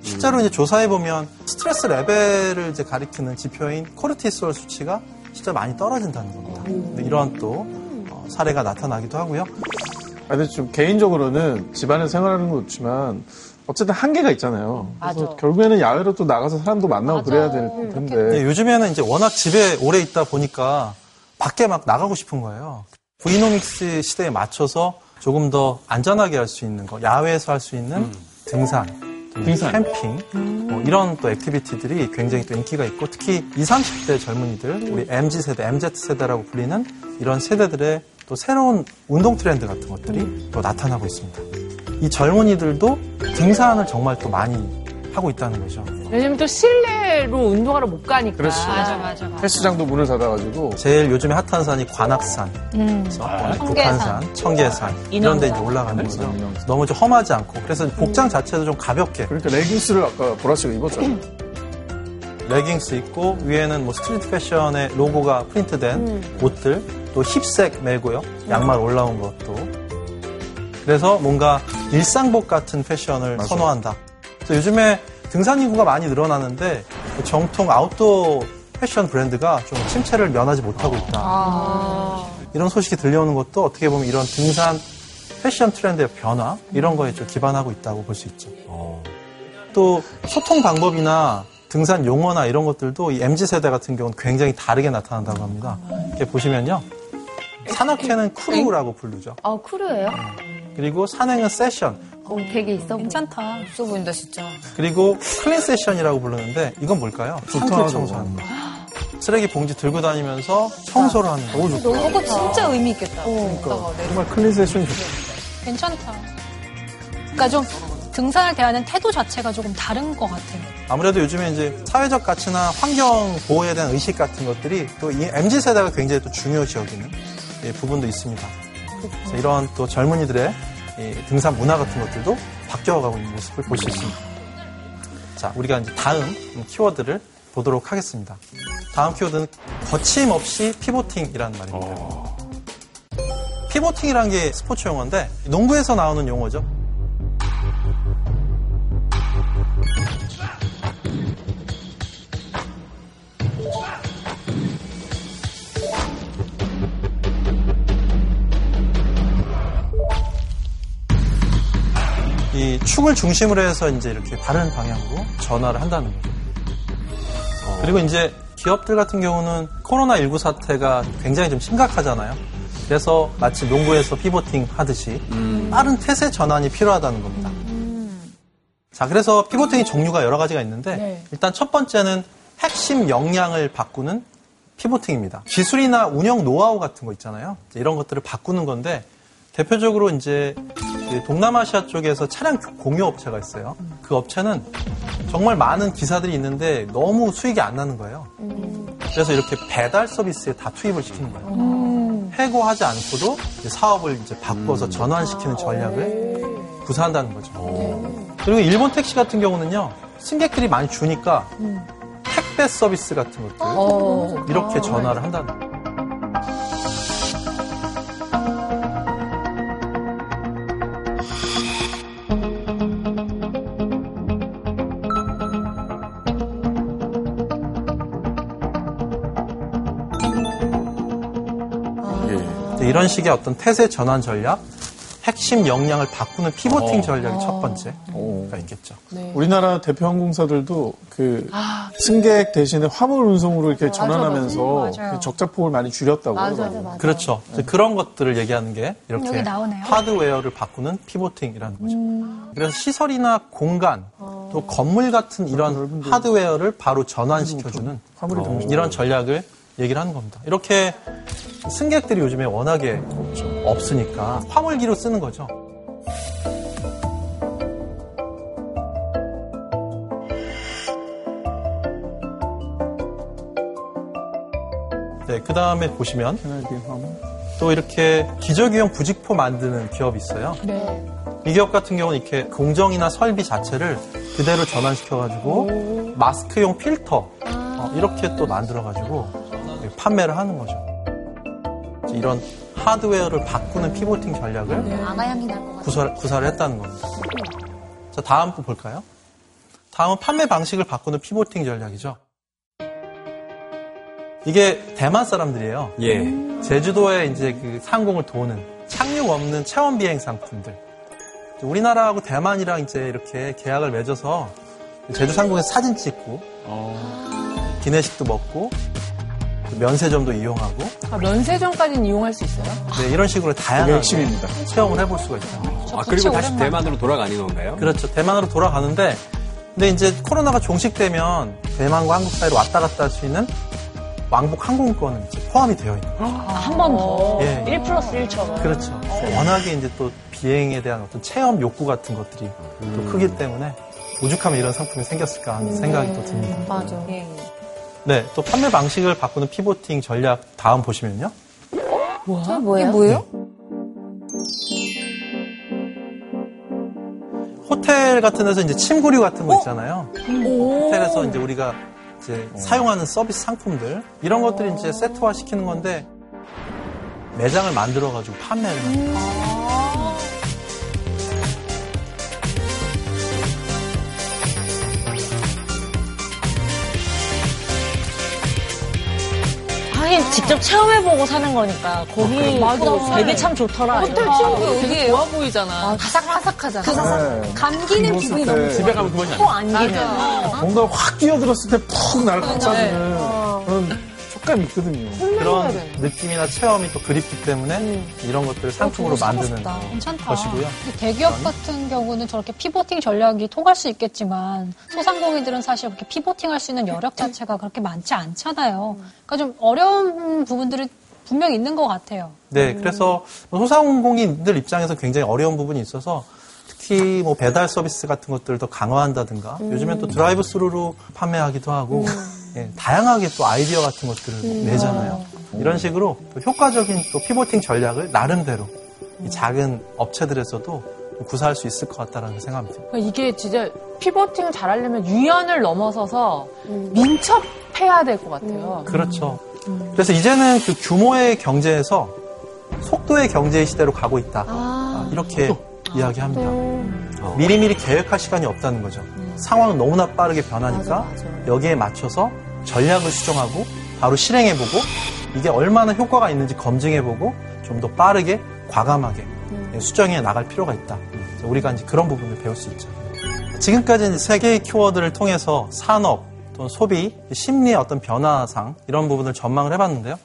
실제로 이제 조사해 보면 스트레스 레벨을 이제 가리키는 지표인 코르티솔 수치가 진짜 많이 떨어진다는 겁니다. 근데 이런 또 어, 사례가 나타나기도 하고요. 아, 근데 좀 개인적으로는 집안에서 생활하는 거 좋지만 어쨌든 한계가 있잖아요. 그래서 결국에는 야외로 또 나가서 사람도 만나고 그래야 될 텐데. 네, 요즘에는 이제 워낙 집에 오래 있다 보니까 밖에 막 나가고 싶은 거예요. V-nomics 시대에 맞춰서 조금 더 안전하게 할 수 있는 거, 야외에서 할 수 있는 등산, 또 등산. 캠핑, 뭐 이런 또 activity들이 굉장히 또 인기가 있고 특히 20, 30대 젊은이들, 우리 MZ 세대, MZ 세대라고 불리는 이런 세대들의 또 새로운 운동 트렌드 같은 것들이 또 나타나고 있습니다. 이 젊은이들도 등산을 정말 또 많이 하고 있다는 거죠. 요즘 또 실내로 운동하러 못 가니까. 그렇지. 맞아, 맞아, 맞아. 헬스장도 문을 닫아가지고. 제일 요즘에 핫한 산이 관악산, 그래서 북한산, 청계산 이런 데 이제 올라가는 거죠. 너무 좀 험하지 않고 그래서 복장 자체도 좀 가볍게 그러니까 레깅스를 아까 보라 씨가 입었잖아요. [clears throat] 레깅스 입고 위에는 뭐 street 패션의 로고가 프린트된 옷들 또 hip sack 메고요 양말 올라온 것도 그래서 뭔가 일상복 같은 패션을 맞아요. 선호한다. 그래서 요즘에 등산 인구가 많이 늘어나는데 그 정통 아웃도어 패션 브랜드가 좀 침체를 면하지 못하고 있다. 이런 소식이 들려오는 것도 어떻게 보면 이런 등산 패션 트렌드의 변화 이런 거에 좀 기반하고 있다고 볼 수 있죠. 또 소통 방법이나 등산 용어나 이런 것들도 이 MZ 세대 같은 경우는 굉장히 다르게 나타난다고 합니다. 이렇게 보시면요. 산악회는 crew라고 부르죠. 아, crew예요? 그리고 산행은 세션, 어, 되게 있어. 괜찮다. 있어 보인다 진짜. 그리고 clean session이라고 부르는데 이건 뭘까요? 좋다, 청소하는 거. 쓰레기 봉지 들고 다니면서 청소를 하는 거. 너무 좋다. 저거 진짜 의미 있겠다. 걷다가 내려. 정말 clean session이 좋다. 괜찮다. 그러니까 좀 등산을 대하는 태도 자체가 조금 다른 것 같아요. 아무래도 요즘에 이제 사회적 가치나 환경 보호에 대한 의식 같은 것들이 또 이 MZ 세대가 굉장히 또 중요시 여기는 예, 부분도 있습니다. 그래서 이런 또 젊은이들의 이 등산 문화 같은 것들도 바뀌어가고 있는 모습을 볼 수 있습니다. 자, 우리가 이제 다음 키워드를 보도록 하겠습니다. 다음 키워드는 거침없이 피보팅이라는 말입니다. 피보팅이라는 게 스포츠 용어인데 농구에서 나오는 용어죠. 이 축을 중심으로 해서 이제 이렇게 다른 방향으로 전화를 한다는 거죠. 그리고 이제 기업들 같은 경우는 코로나19 사태가 굉장히 좀 심각하잖아요. 그래서 마치 농구에서 피보팅 하듯이 빠른 태세 전환이 필요하다는 겁니다. 자, 그래서 피보팅의 종류가 여러 가지가 있는데 일단 첫 번째는 핵심 역량을 바꾸는 피보팅입니다. 기술이나 운영 노하우 같은 거 있잖아요. 이런 것들을 바꾸는 건데 대표적으로 이제 그 동남아시아 쪽에서 차량 공유 업체가 있어요. 그 업체는 정말 많은 기사들이 있는데 너무 수익이 안 나는 거예요. 그래서 이렇게 배달 서비스에 다 투입을 시키는 거예요. 해고하지 않고도 사업을 이제 바꿔서 전환시키는 전략을 구사한다는 거죠. 그리고 일본 택시 같은 경우는요, 승객들이 많이 주니까 택배 서비스 같은 것들 이렇게 전화를 한다는 거예요. 이런 식의 어떤 태세 전환 전략, 핵심 역량을 바꾸는 피보팅 어. 전략이 첫 번째가 오. 있겠죠. 우리나라 대표 항공사들도 그 아. 승객 대신에 화물 운송으로 이렇게 맞아, 전환하면서 맞아요. 그 적자폭을 많이 줄였다고 맞아, 하더라고요. 그렇죠. 이제 그런 것들을 얘기하는 게 이렇게. 하드웨어를 바꾸는 피보팅이라는 거죠. 음. 그래서 시설이나 공간, 어. 또 건물 같은 이런 하드웨어를 바로 전환시켜주는 화물이 어, 이런 전략을 얘기를 하는 겁니다. 이렇게 승객들이 요즘에 워낙에 없으니까 화물기로 쓰는 거죠. 네, 그 다음에 보시면. 또 이렇게 기저귀용 부직포 만드는 기업이 있어요. 네. 이 기업 같은 경우는 이렇게 공정이나 설비 자체를 그대로 전환시켜가지고 마스크용 필터 어, 이렇게 또 만들어가지고 판매를 하는 거죠. 이런 하드웨어를 바꾸는 피보팅 전략을 아가향이 날것 같아요. 구사, 구사를 했다는 겁니다. 자, 다음 분 볼까요? 다음은 판매 방식을 바꾸는 피보팅 전략이죠. 이게 대만 사람들이에요. 예. 제주도에 이제 그 상공을 도는 착륙 없는 체험 비행 상품들. 우리나라하고 대만이랑 이제 이렇게 계약을 맺어서 제주 상공에서 사진 찍고 기내식도 먹고 면세점도 이용하고 아, 면세점까지는 이용할 수 있어요? 네, 이런 식으로 다양하게 핵심입니다. 체험을 해볼 수가 있다는 거죠. 아, 그리고 다시 대만으로 돌아가는 건가요? 그렇죠. 대만으로 돌아가는데 근데 이제 코로나가 종식되면 대만과 한국 사이로 왔다 갔다 할 수 있는 왕복 항공권은 이제 포함이 되어 있는 거죠. 한번 더. 예. 1 플러스 1처럼. 그렇죠. 워낙에 이제 또 비행에 대한 어떤 체험 욕구 같은 것들이 또 크기 때문에 오죽하면 이런 상품이 생겼을까 하는 생각이 또 듭니다. 맞아. 네, 또 판매 방식을 바꾸는 피보팅 전략 다음 보시면요. 이게 뭐예요? 호텔 같은 데서 이제 침구류 같은 거 있잖아요. 호텔에서 이제 우리가 이제 사용하는 서비스 상품들 이런 것들이 이제 세트화 시키는 건데 매장을 만들어 가지고 판매를 하는 거 하긴 직접 체험해보고 사는 거니까 거기 되게 참 좋더라. 호텔. 친구 되게 좋아 보이잖아. 바삭바삭하잖아. 네. 감기는 누웠을 기분이 때 너무 집에 가면 그 맛이 안코 나. 안기는. 뭔가 확 끼어들었을 때푹 나를 감싸주는 그런 촉감이 있거든요. 그런 느낌이나 체험이 또 그립기 때문에 이런 것들을 상품으로 만드는 괜찮다. 것이고요. 대기업 같은 경우는 저렇게 피보팅 전략이 통할 수 있겠지만 소상공인들은 사실 그렇게 피보팅 할 수 있는 여력 자체가 그렇게 많지 않잖아요. 그러니까 좀 어려운 부분들이 분명히 있는 것 같아요. 네, 그래서 소상공인들 입장에서 굉장히 어려운 부분이 있어서 특히 뭐 배달 서비스 같은 것들을 더 강화한다든가 요즘엔 또 드라이브 스루로 판매하기도 하고 예, 다양하게 또 아이디어 같은 것들을 내잖아요. 이런 식으로 또 효과적인 또 pivoting 전략을 나름대로 이 작은 업체들에서도 구사할 수 있을 것 같다라는 생각합니다. 그러니까 이게 진짜 pivoting을 잘하려면 유연을 넘어서서 민첩해야 될 것 같아요. 그렇죠. 그래서 이제는 그 규모의 경제에서 속도의 경제의 시대로 가고 있다. 아, 이렇게 이야기합니다. 미리미리 계획할 시간이 없다는 거죠. 상황은 너무나 빠르게 변하니까 여기에 맞춰서 전략을 수정하고 바로 실행해보고 이게 얼마나 효과가 있는지 검증해보고 좀 더 빠르게 과감하게 수정해 나갈 필요가 있다. 우리가 이제 그런 부분을 배울 수 있죠. 지금까지 세 개의 키워드를 통해서 산업, 또는 소비, 심리의 어떤 변화상 이런 부분을 전망을 해봤는데요.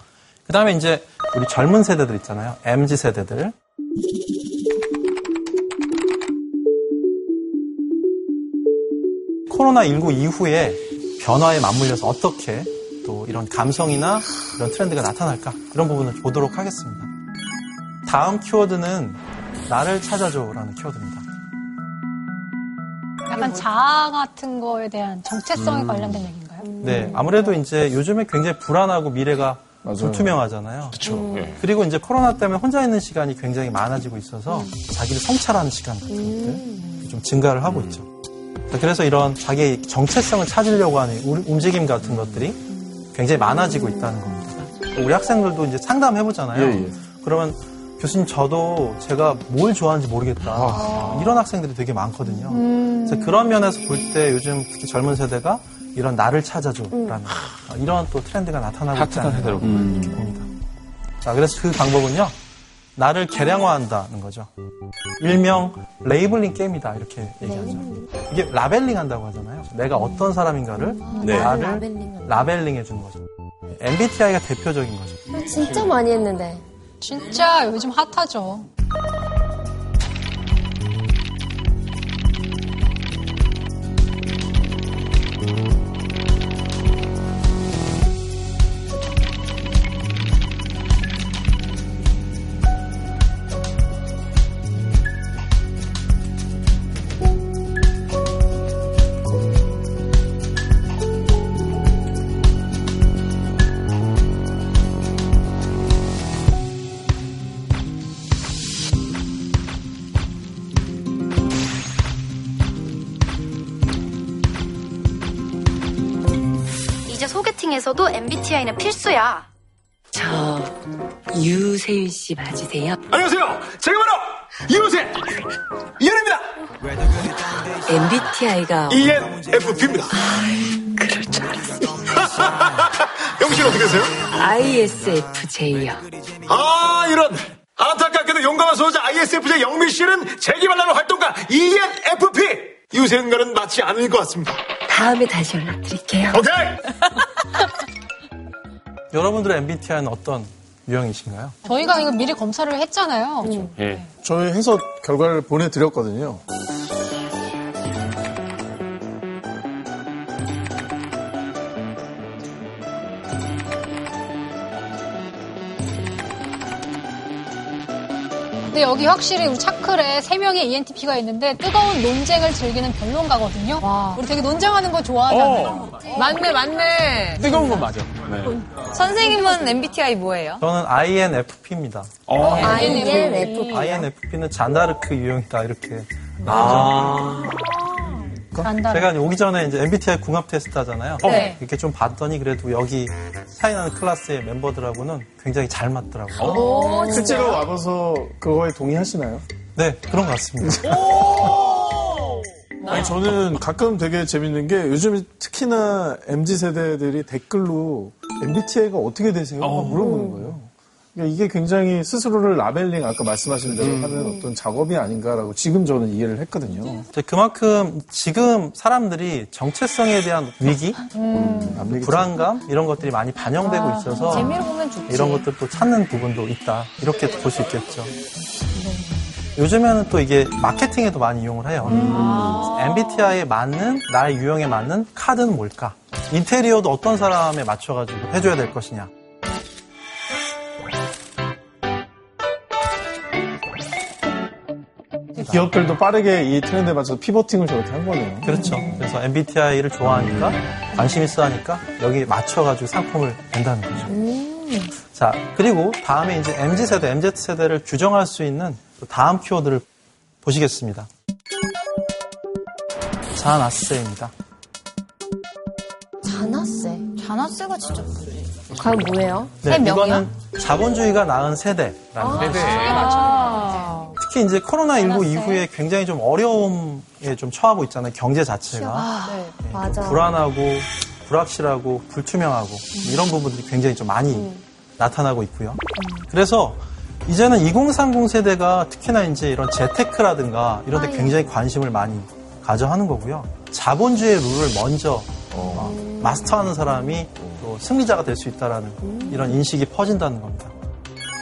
그 다음에 이제 우리 젊은 세대들 있잖아요. MZ 세대들. 코로나19 이후에 변화에 맞물려서 어떻게 또 이런 감성이나 이런 트렌드가 나타날까 이런 부분을 보도록 하겠습니다. 다음 키워드는 나를 찾아줘라는 키워드입니다. 약간 자아 같은 거에 대한 정체성에 관련된 얘기인가요? 네, 아무래도 이제 요즘에 굉장히 불안하고 미래가 맞아요. 불투명하잖아요. 그렇죠. 예. 그리고 이제 코로나 때문에 혼자 있는 시간이 굉장히 많아지고 있어서 자기를 성찰하는 시간 같은 것들 좀 증가를 하고 있죠. 자, 그래서 이런 자기의 정체성을 찾으려고 하는 우- 움직임 같은 것들이 굉장히 많아지고 있다는 겁니다. 우리 학생들도 이제 상담해 보잖아요. 예, 예. 그러면 교수님 저도 제가 뭘 좋아하는지 모르겠다. 이런 학생들이 되게 많거든요. 그래서 그런 면에서 볼 때 요즘 특히 젊은 세대가 이런 나를 찾아줘라는 이런 또 트렌드가 나타나고 않나 세대로. 이렇게 봅니다. 자, 그래서 그 방법은요. 나를 계량화한다는 거죠. 일명 labeling 게임이다 이렇게 얘기하죠. 이게 labeling 한다고 하잖아요. 내가 어떤 사람인가를 네. 나를 labeling. labeling 해주는 거죠. MBTI가 대표적인 거죠. 진짜 많이 했는데. 진짜 요즘 hot하죠. 소개팅에서도 MBTI는 필수야. 저 유세윤 씨 맞으세요? 안녕하세요. 제가 바로 이호세 이현입니다. MBTI가 ENFP입니다. 그럴 줄 알았어요. [laughs] 영씨 어떻게 되세요? ISFJ요. 아 이런 안타깝게도 용감한 소유자 ISFJ 영미 씨는 재기발랄한 활동가 ENFP 이호세는과는 맞지 않을 것 같습니다. 다음에 다시 연락드릴게요. 오케이. [laughs] 여러분들의 MBTI는 어떤 유형이신가요? 저희가 이거 미리 검사를 했잖아요. 예. 저희 해서 결과를 보내드렸거든요. 근데 여기 확실히 우리 차클에 세 명의 ENTP가 있는데 뜨거운 논쟁을 즐기는 변론가거든요. 우리 되게 논쟁하는 거 좋아하잖아요. 맞네, 맞네. 뜨거운 건 맞아. 네. 선생님은 MBTI 뭐예요? 저는 INFP입니다. 어. INFP. INFP는 잔다르크 유형이다 이렇게. 아. 잔다르크. 제가 오기 전에 이제 MBTI 궁합 테스트 하잖아요. 네. 이렇게 좀 봤더니 그래도 여기 사인하는 클래스의 멤버들하고는 굉장히 잘 맞더라고요. 실제로 와봐서 그거에 동의하시나요? 네, 그런 것 같습니다. 아니, 저는 가끔 되게 재밌는 게 요즘 특히나 MZ 세대들이 댓글로 MBTI가 어떻게 되세요? 막 물어보는 거예요. 그러니까 이게 굉장히 스스로를 라벨링 아까 말씀하신 대로 하는 어떤 작업이 아닌가라고 지금 저는 이해를 했거든요. 이제 그만큼 지금 사람들이 정체성에 대한 위기, 음, 불안감 이런 것들이 많이 반영되고 있어서 재미로 보면 좋지. 이런 것들 또 찾는 부분도 있다 이렇게 볼 수 있겠죠. 요즘에는 또 이게 마케팅에도 많이 이용을 해요. MBTI에 맞는 나의 유형에 맞는 카드는 뭘까? 인테리어도 어떤 사람에 맞춰가지고 해줘야 될 것이냐. 기업들도 빠르게 이 트렌드에 맞춰서 피보팅을 저렇게 한 거네요. 그렇죠. 그래서 MBTI를 좋아하니까 관심 있어 하니까 여기 맞춰가지고 상품을 낸다는 거죠. 자, 그리고 다음에 이제 MZ세대, MZ세대를 규정할 수 있는 또 다음 키워드를 보시겠습니다. 자나스입니다. 자나세. 자나스가 진짜 과연 뭐예요? 네? 이거는 자본주의가 낳은 세대라는 거죠. 특히 이제 코로나19 이후에 굉장히 좀 어려움에 좀 처하고 있잖아요. 경제 자체가. 네, 맞아. 불안하고 불확실하고 불투명하고 이런 부분들이 굉장히 좀 많이 나타나고 있고요. 그래서 이제는 2030 세대가 특히나 이제 이런 재테크라든가 이런 데 굉장히 관심을 많이 가져하는 거고요. 자본주의 룰을 먼저 어, 마스터하는 사람이 또 승리자가 될 수 있다라는 이런 인식이 퍼진다는 겁니다.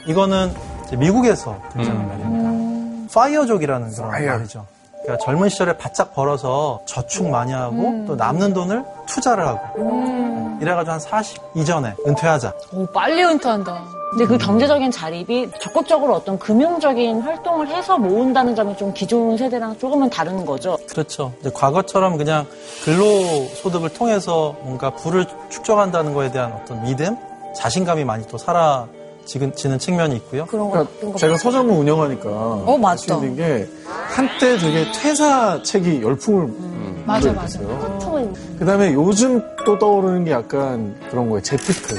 이거는 이제 미국에서 등장한 말입니다. 파이어족이라는 그런 말이죠. 그러니까 젊은 시절에 바짝 벌어서 저축 많이 하고 또 남는 돈을 투자를 하고 이래가지고 한 40 이전에 은퇴하자. 오, 빨리 은퇴한다. 근데 그 경제적인 자립이 적극적으로 어떤 금융적인 활동을 해서 모은다는 점이 좀 기존 세대랑 조금은 다른 거죠. 그렇죠. 과거처럼 그냥 근로소득을 통해서 뭔가 부를 축적한다는 거에 대한 어떤 믿음, 자신감이 많이 또 사라 지는 측면이 있고요. 그런 거 그러니까 제가 서점을 운영하니까 어, 맞다. 게 한때 되게 퇴사 책이 열풍을 맞아, 불고 있어요. 상품을 그다음에 요즘 또 떠오르는 게 약간 그런 거예요. 재테크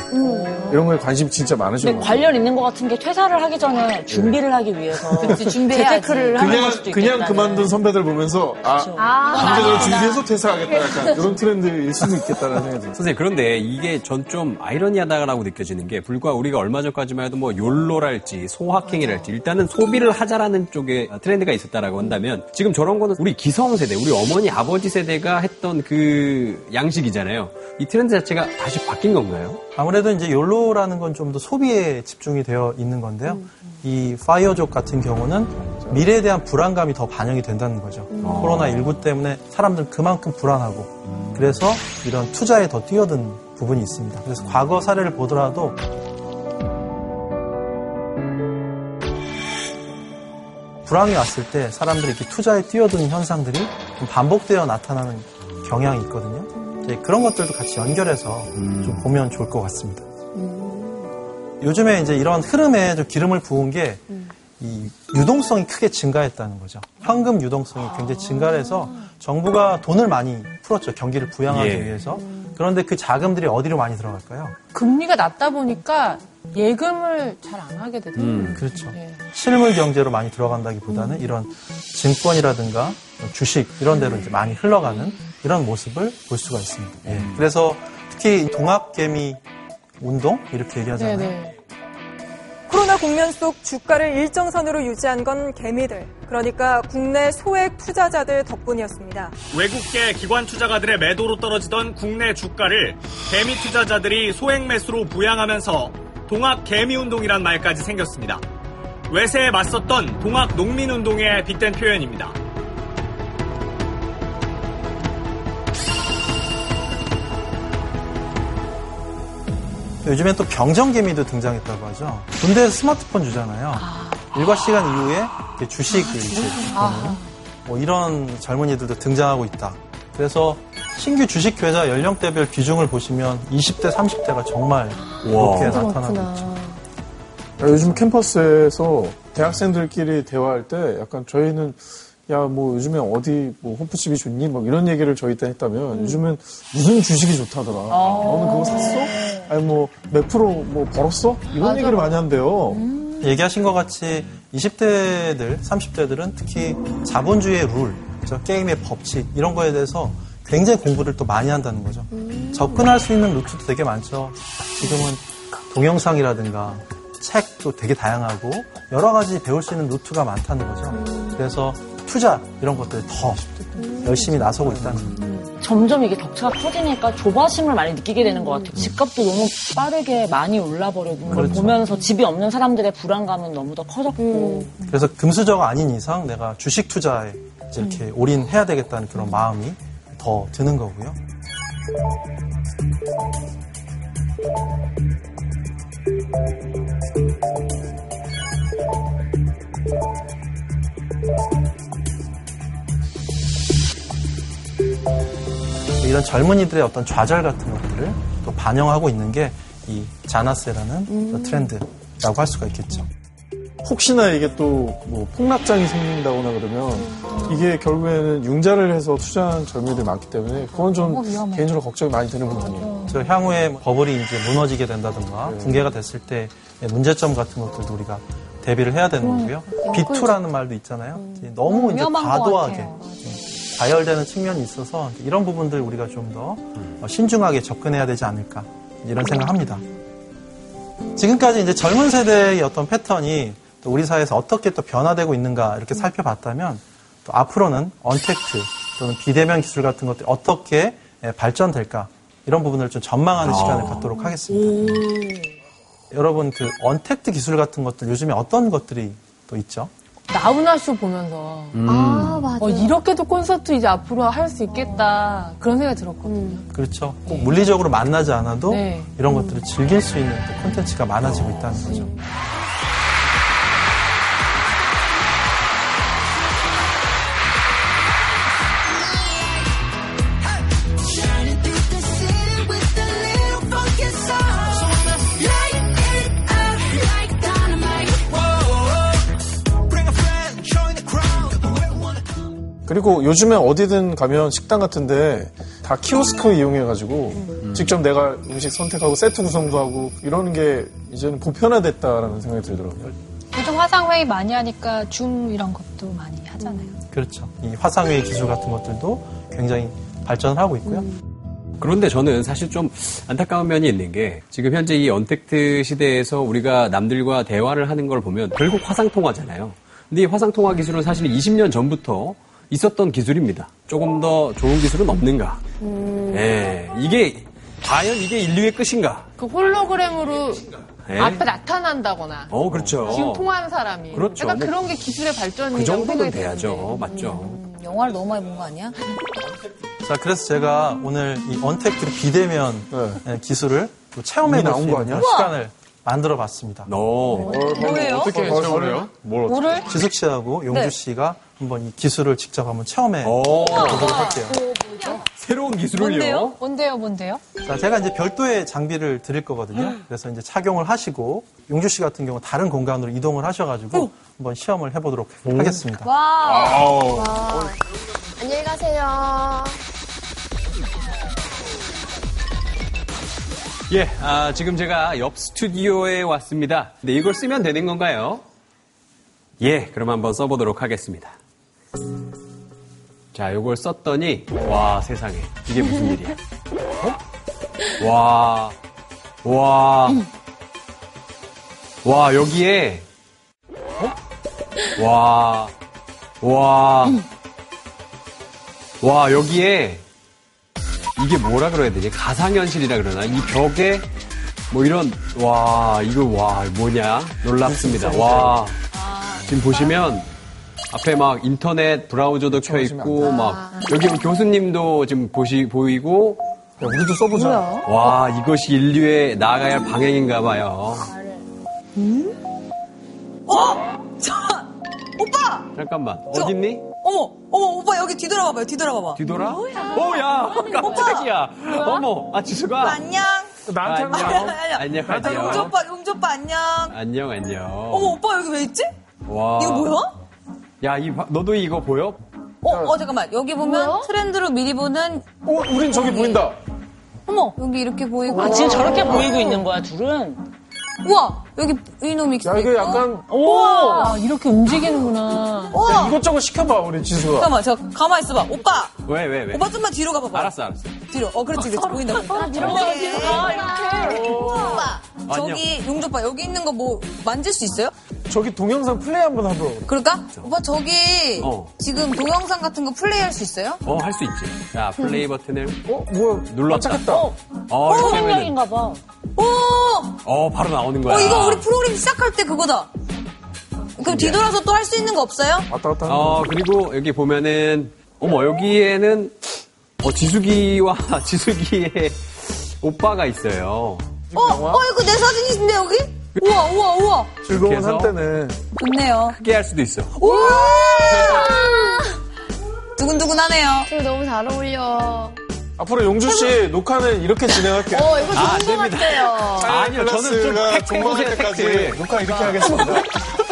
이런 거에 관심 진짜 많으신 것 같아요. 관련 있는 것 같은 게 퇴사를 하기 전에 준비를 하기 위해서. [laughs] 재테크를 하는 걸 그냥 수도 그냥. 그만둔 선배들 보면서 아 아, 준비를 준비해서 퇴사하겠다 약간 이런 트렌드일 수도 있겠다는 생각이 들어요. 선생님 그런데 이게 전 좀 아이러니하다고 느껴지는 게 불과 우리가 얼마 전까지 만 해도 뭐 욜로랄지 소확행이랄지 일단은 소비를 하자라는 쪽에 트렌드가 있었다라고 한다면 지금 저런 거는 우리 기성 세대, 우리 어머니 아버지 세대가 했던 그 양식이잖아요. 이 트렌드 자체가 다시 바뀐 건가요? 아무래도 이제 욜로라는 건 좀 더 소비에 집중이 되어 있는 건데요. 이 파이어족 같은 경우는 미래에 대한 불안감이 더 반영이 된다는 거죠. 코로나19 때문에 사람들은 그만큼 불안하고 그래서 이런 투자에 더 뛰어든 부분이 있습니다. 그래서 과거 사례를 보더라도 불황이 왔을 때 사람들이 이렇게 투자에 뛰어드는 현상들이 좀 반복되어 나타나는 경향이 있거든요. 그런 것들도 같이 연결해서 좀 보면 좋을 것 같습니다. 요즘에 이제 이런 흐름에 좀 기름을 부은 게이 유동성이 크게 증가했다는 거죠. 현금 유동성이 굉장히 증가해서 정부가 돈을 많이 풀었죠. 경기를 부양하기 예. 위해서. 그런데 그 자금들이 어디로 많이 들어갈까요? 금리가 낮다 보니까 예금을 잘 안 하게 되더라고요. 그렇죠. 네. 실물 경제로 많이 들어간다기보다는 이런 증권이라든가 주식 이런 데로 이제 많이 흘러가는 이런 모습을 볼 수가 있습니다. 예. 그래서 특히 동학개미 운동 이렇게 얘기하잖아요. 네네. 코로나 국면 속 주가를 일정선으로 유지한 건 개미들, 그러니까 국내 소액 투자자들 덕분이었습니다. 외국계 기관 투자가들의 매도로 떨어지던 국내 주가를 개미 투자자들이 소액 매수로 부양하면서 동학 개미 운동이란 말까지 생겼습니다. 외세에 맞섰던 동학 농민 운동에 빗댄 표현입니다. 요즘엔 또 병정개미도 등장했다고 하죠. 군대에서 스마트폰 주잖아요. 일과 시간 이후에 이렇게 주식을 이제 보는 뭐 이런 젊은이들도 등장하고 있다. 그래서 신규 주식 계좌 연령대별 비중을 보시면 20대, 30대가 정말 높게 나타나고 있죠. 요즘 캠퍼스에서 대학생들끼리 대화할 때 약간 저희는 야 뭐 요즘에 어디 뭐 호프집이 좋니? 뭐 이런 얘기를 저희 때 했다면 요즘은 무슨 주식이 좋다더라. 너는 그거 샀어? 아니 뭐 몇 프로 뭐 벌었어? 이런 얘기를 많이 한대요. 얘기하신 것 같이 20대들, 30대들은 특히 자본주의의 룰, 저 게임의 법칙 이런 거에 대해서 굉장히 공부를 또 많이 한다는 거죠. 접근할 수 있는 루트도 되게 많죠. 지금은 동영상이라든가 책도 되게 다양하고 여러 가지 배울 수 있는 루트가 많다는 거죠. 그래서 투자 이런 것들 더 열심히 나서고 있다는 거죠. 점점 이게 격차가 커지니까 조바심을 많이 느끼게 되는 것 같아요. 집값도 너무 빠르게 많이 올라버리는 걸 그렇죠. 보면서 집이 없는 사람들의 불안감은 너무 더 커졌고. 그래서 금수저가 아닌 이상 내가 주식 투자에 이제 이렇게 올인해야 되겠다는 그런 마음이 더 드는 거고요. 이런 젊은이들의 어떤 좌절 같은 것들을 또 반영하고 있는 게 이 자나세라는 트렌드라고 할 수가 있겠죠. 혹시나 이게 또 뭐 폭락장이 생긴다거나 그러면 이게 결국에는 융자를 해서 투자한 젊은이들이 많기 때문에 그건 좀 위험해. 개인적으로 걱정이 많이 되는 부분이에요. 저 향후에 버블이 이제 무너지게 된다든가 붕괴가 됐을 때 문제점 같은 것들도 우리가 대비를 해야 되는 거고요. 비투라는 말도 있잖아요. 이제 너무 이제 과도하게 다열되는 측면이 있어서 이런 부분들 우리가 좀 더 신중하게 접근해야 되지 않을까 이런 생각합니다. 지금까지 이제 젊은 세대의 어떤 패턴이 또 우리 사회에서 어떻게 또 변화되고 있는가 이렇게 살펴봤다면 또 앞으로는 언택트 또는 비대면 기술 같은 것들이 어떻게 예, 발전될까 이런 부분을 좀 전망하는 시간을 갖도록 하겠습니다. 여러분 그 언택트 기술 같은 것들 요즘에 어떤 것들이 또 있죠? 나훈아쇼 보면서 아, 맞아. 어, 이렇게도 콘서트 이제 앞으로 할 수 있겠다 그런 생각이 들었거든요. 그렇죠. 꼭 물리적으로 만나지 않아도 네. 이런 것들을 즐길 수 있는 또 콘텐츠가 많아지고 있다는 거죠. 그리고 요즘에 어디든 가면 식당 같은데 다 키오스크 이용해가지고 직접 내가 음식 선택하고 세트 구성도 하고 이러는 게 이제는 보편화됐다라는 생각이 들더라고요. 요즘 화상회의 많이 하니까 줌 이런 것도 많이 하잖아요. 그렇죠. 이 화상회의 기술 같은 것들도 굉장히 발전을 하고 있고요. 그런데 저는 사실 좀 안타까운 면이 있는 게 지금 현재 이 언택트 시대에서 우리가 남들과 대화를 하는 걸 보면 결국 화상통화잖아요. 근데 이 화상통화 기술은 사실 20년 전부터 있었던 기술입니다. 조금 더 좋은 기술은 없는가? 예, 이게 과연 이게 인류의 끝인가? 그 홀로그램으로 예. 앞에 나타난다거나 어, 그렇죠. 지금 통화하는 사람이 그렇죠. 약간 뭐 그런 게 기술의 그 발전이라고 정도는 생각이 되는데 돼야죠. 맞죠. 영화를 너무 많이 본 거 아니야? 자, 그래서 제가 오늘 이 언택트 비대면 예, 기술을 또 체험해 이미 볼수 나온 거 있는 아니야? 시간을 만들어 봤습니다. 너. 뭐예요? 어떻게 체험을 뭘 뭐를? 지숙 씨하고 용주 네. 씨가 한번 이 기술을 직접 한번 체험해 오. 보도록 할게요. 새로운 기술을요. 뭔데요? 뭔데요, 뭔데요? 자, 제가 이제 별도의 장비를 드릴 거거든요. 그래서 이제 착용을 하시고 용주 씨 같은 경우 다른 공간으로 이동을 하셔가지고 한번 시험을 해보도록 하겠습니다. 와. 안녕히 가세요. 예, 아, 지금 제가 옆 스튜디오에 왔습니다. 근데 이걸 쓰면 되는 건가요? 예, 그럼 한번 써보도록 하겠습니다. 자, 이걸 썼더니, 와, 세상에. 이게 무슨 일이야? 어? 와, 와, 와, 여기에, 어? 와, 와, 와, 여기에, 이게 뭐라 그래야 되지? 가상현실이라 그러나? 이 벽에 뭐 이런 와 이거 와 뭐냐 놀랍습니다. 와 지금 보시면 앞에 막 인터넷 브라우저도 켜 있고 막 여기 우리 교수님도 지금 보시 보이고 야, 우리도 써보자. 와 이것이 인류의 나아가야 할 방향인가 봐요. 어? 저, 오빠! 잠깐만 어딨니? 어머, 어머, 오빠 여기 뒤돌아봐봐요, 뒤돌아봐봐. 뒤돌아? 오야 깜짝이야. 어머 아 지수가 안녕. 나한테 안녕 안녕 안녕 용조 오빠, 용조 오빠 안녕. 안녕 안녕. 어머, 오빠 여기 왜 있지? 와. 이거 뭐야? 야, 이, 바- 너도 이거 보여? 어, 어, 잠깐만. 여기 보면 트렌드로 미리 보는, 어, 우린 저기 보인다. 어머, 여기 이렇게 보이고. 아, 지금 저렇게 보이고 있는 거야, 둘은? 우와, 여기 이노믹스. 야, 이거. 약간 아, 이렇게 움직이는구나. 우와. 야, 이것저것 시켜봐, 우리 지수가. 잠깐만, 저 가만히 있어봐. 오빠, 왜, 왜, 왜? 오빠 좀만 뒤로 가봐봐. 알았어, 알았어. 뒤로. 어, 그렇지, 그렇지. 보인다. 보인다. 뒤로 가, 뒤로 가, 이렇게. 오빠, 저기 용조 오빠 여기 있는 거 뭐 만질 수 있어요? 저기 동영상 플레이 한번 해보라고. 그럴까? 오빠 저기 어. 지금 동영상 같은 거 플레이할 수 있어요? 어, 할 수 있지. 자, 플레이 버튼을 어, 뭐야. 눌렀다. 깜짝했다. 어, 이렇게 하면은, 생명인가 봐. 오! 어, 바로 나오는 거야. 어, 이거 우리 프로그램 시작할 때 그거다. 그럼 뒤돌아서 또 할 수 있는 거 없어요? 왔다 갔다 하는 어, 그리고 여기 보면은, 어머, 여기에는, 어, 지수기와 [laughs] 지수기의 오빠가 있어요. 어, 어, 이거 내 사진인데, 여기? 우와, 우와, 우와. 즐거운 해서? 한때는 좋네요. 크게 할 수도 있어. 우와! [laughs] 두근두근하네요. 이거 너무 잘 어울려. 앞으로 용주 씨 녹화는 이렇게 진행할게요. 어, 이거 아, 안 좋은 것 됩니다. 같아요. 아니요, 저는 좀 팩트 해보세요, 때까지 팩트. 녹화 이렇게 하겠습니다. [laughs]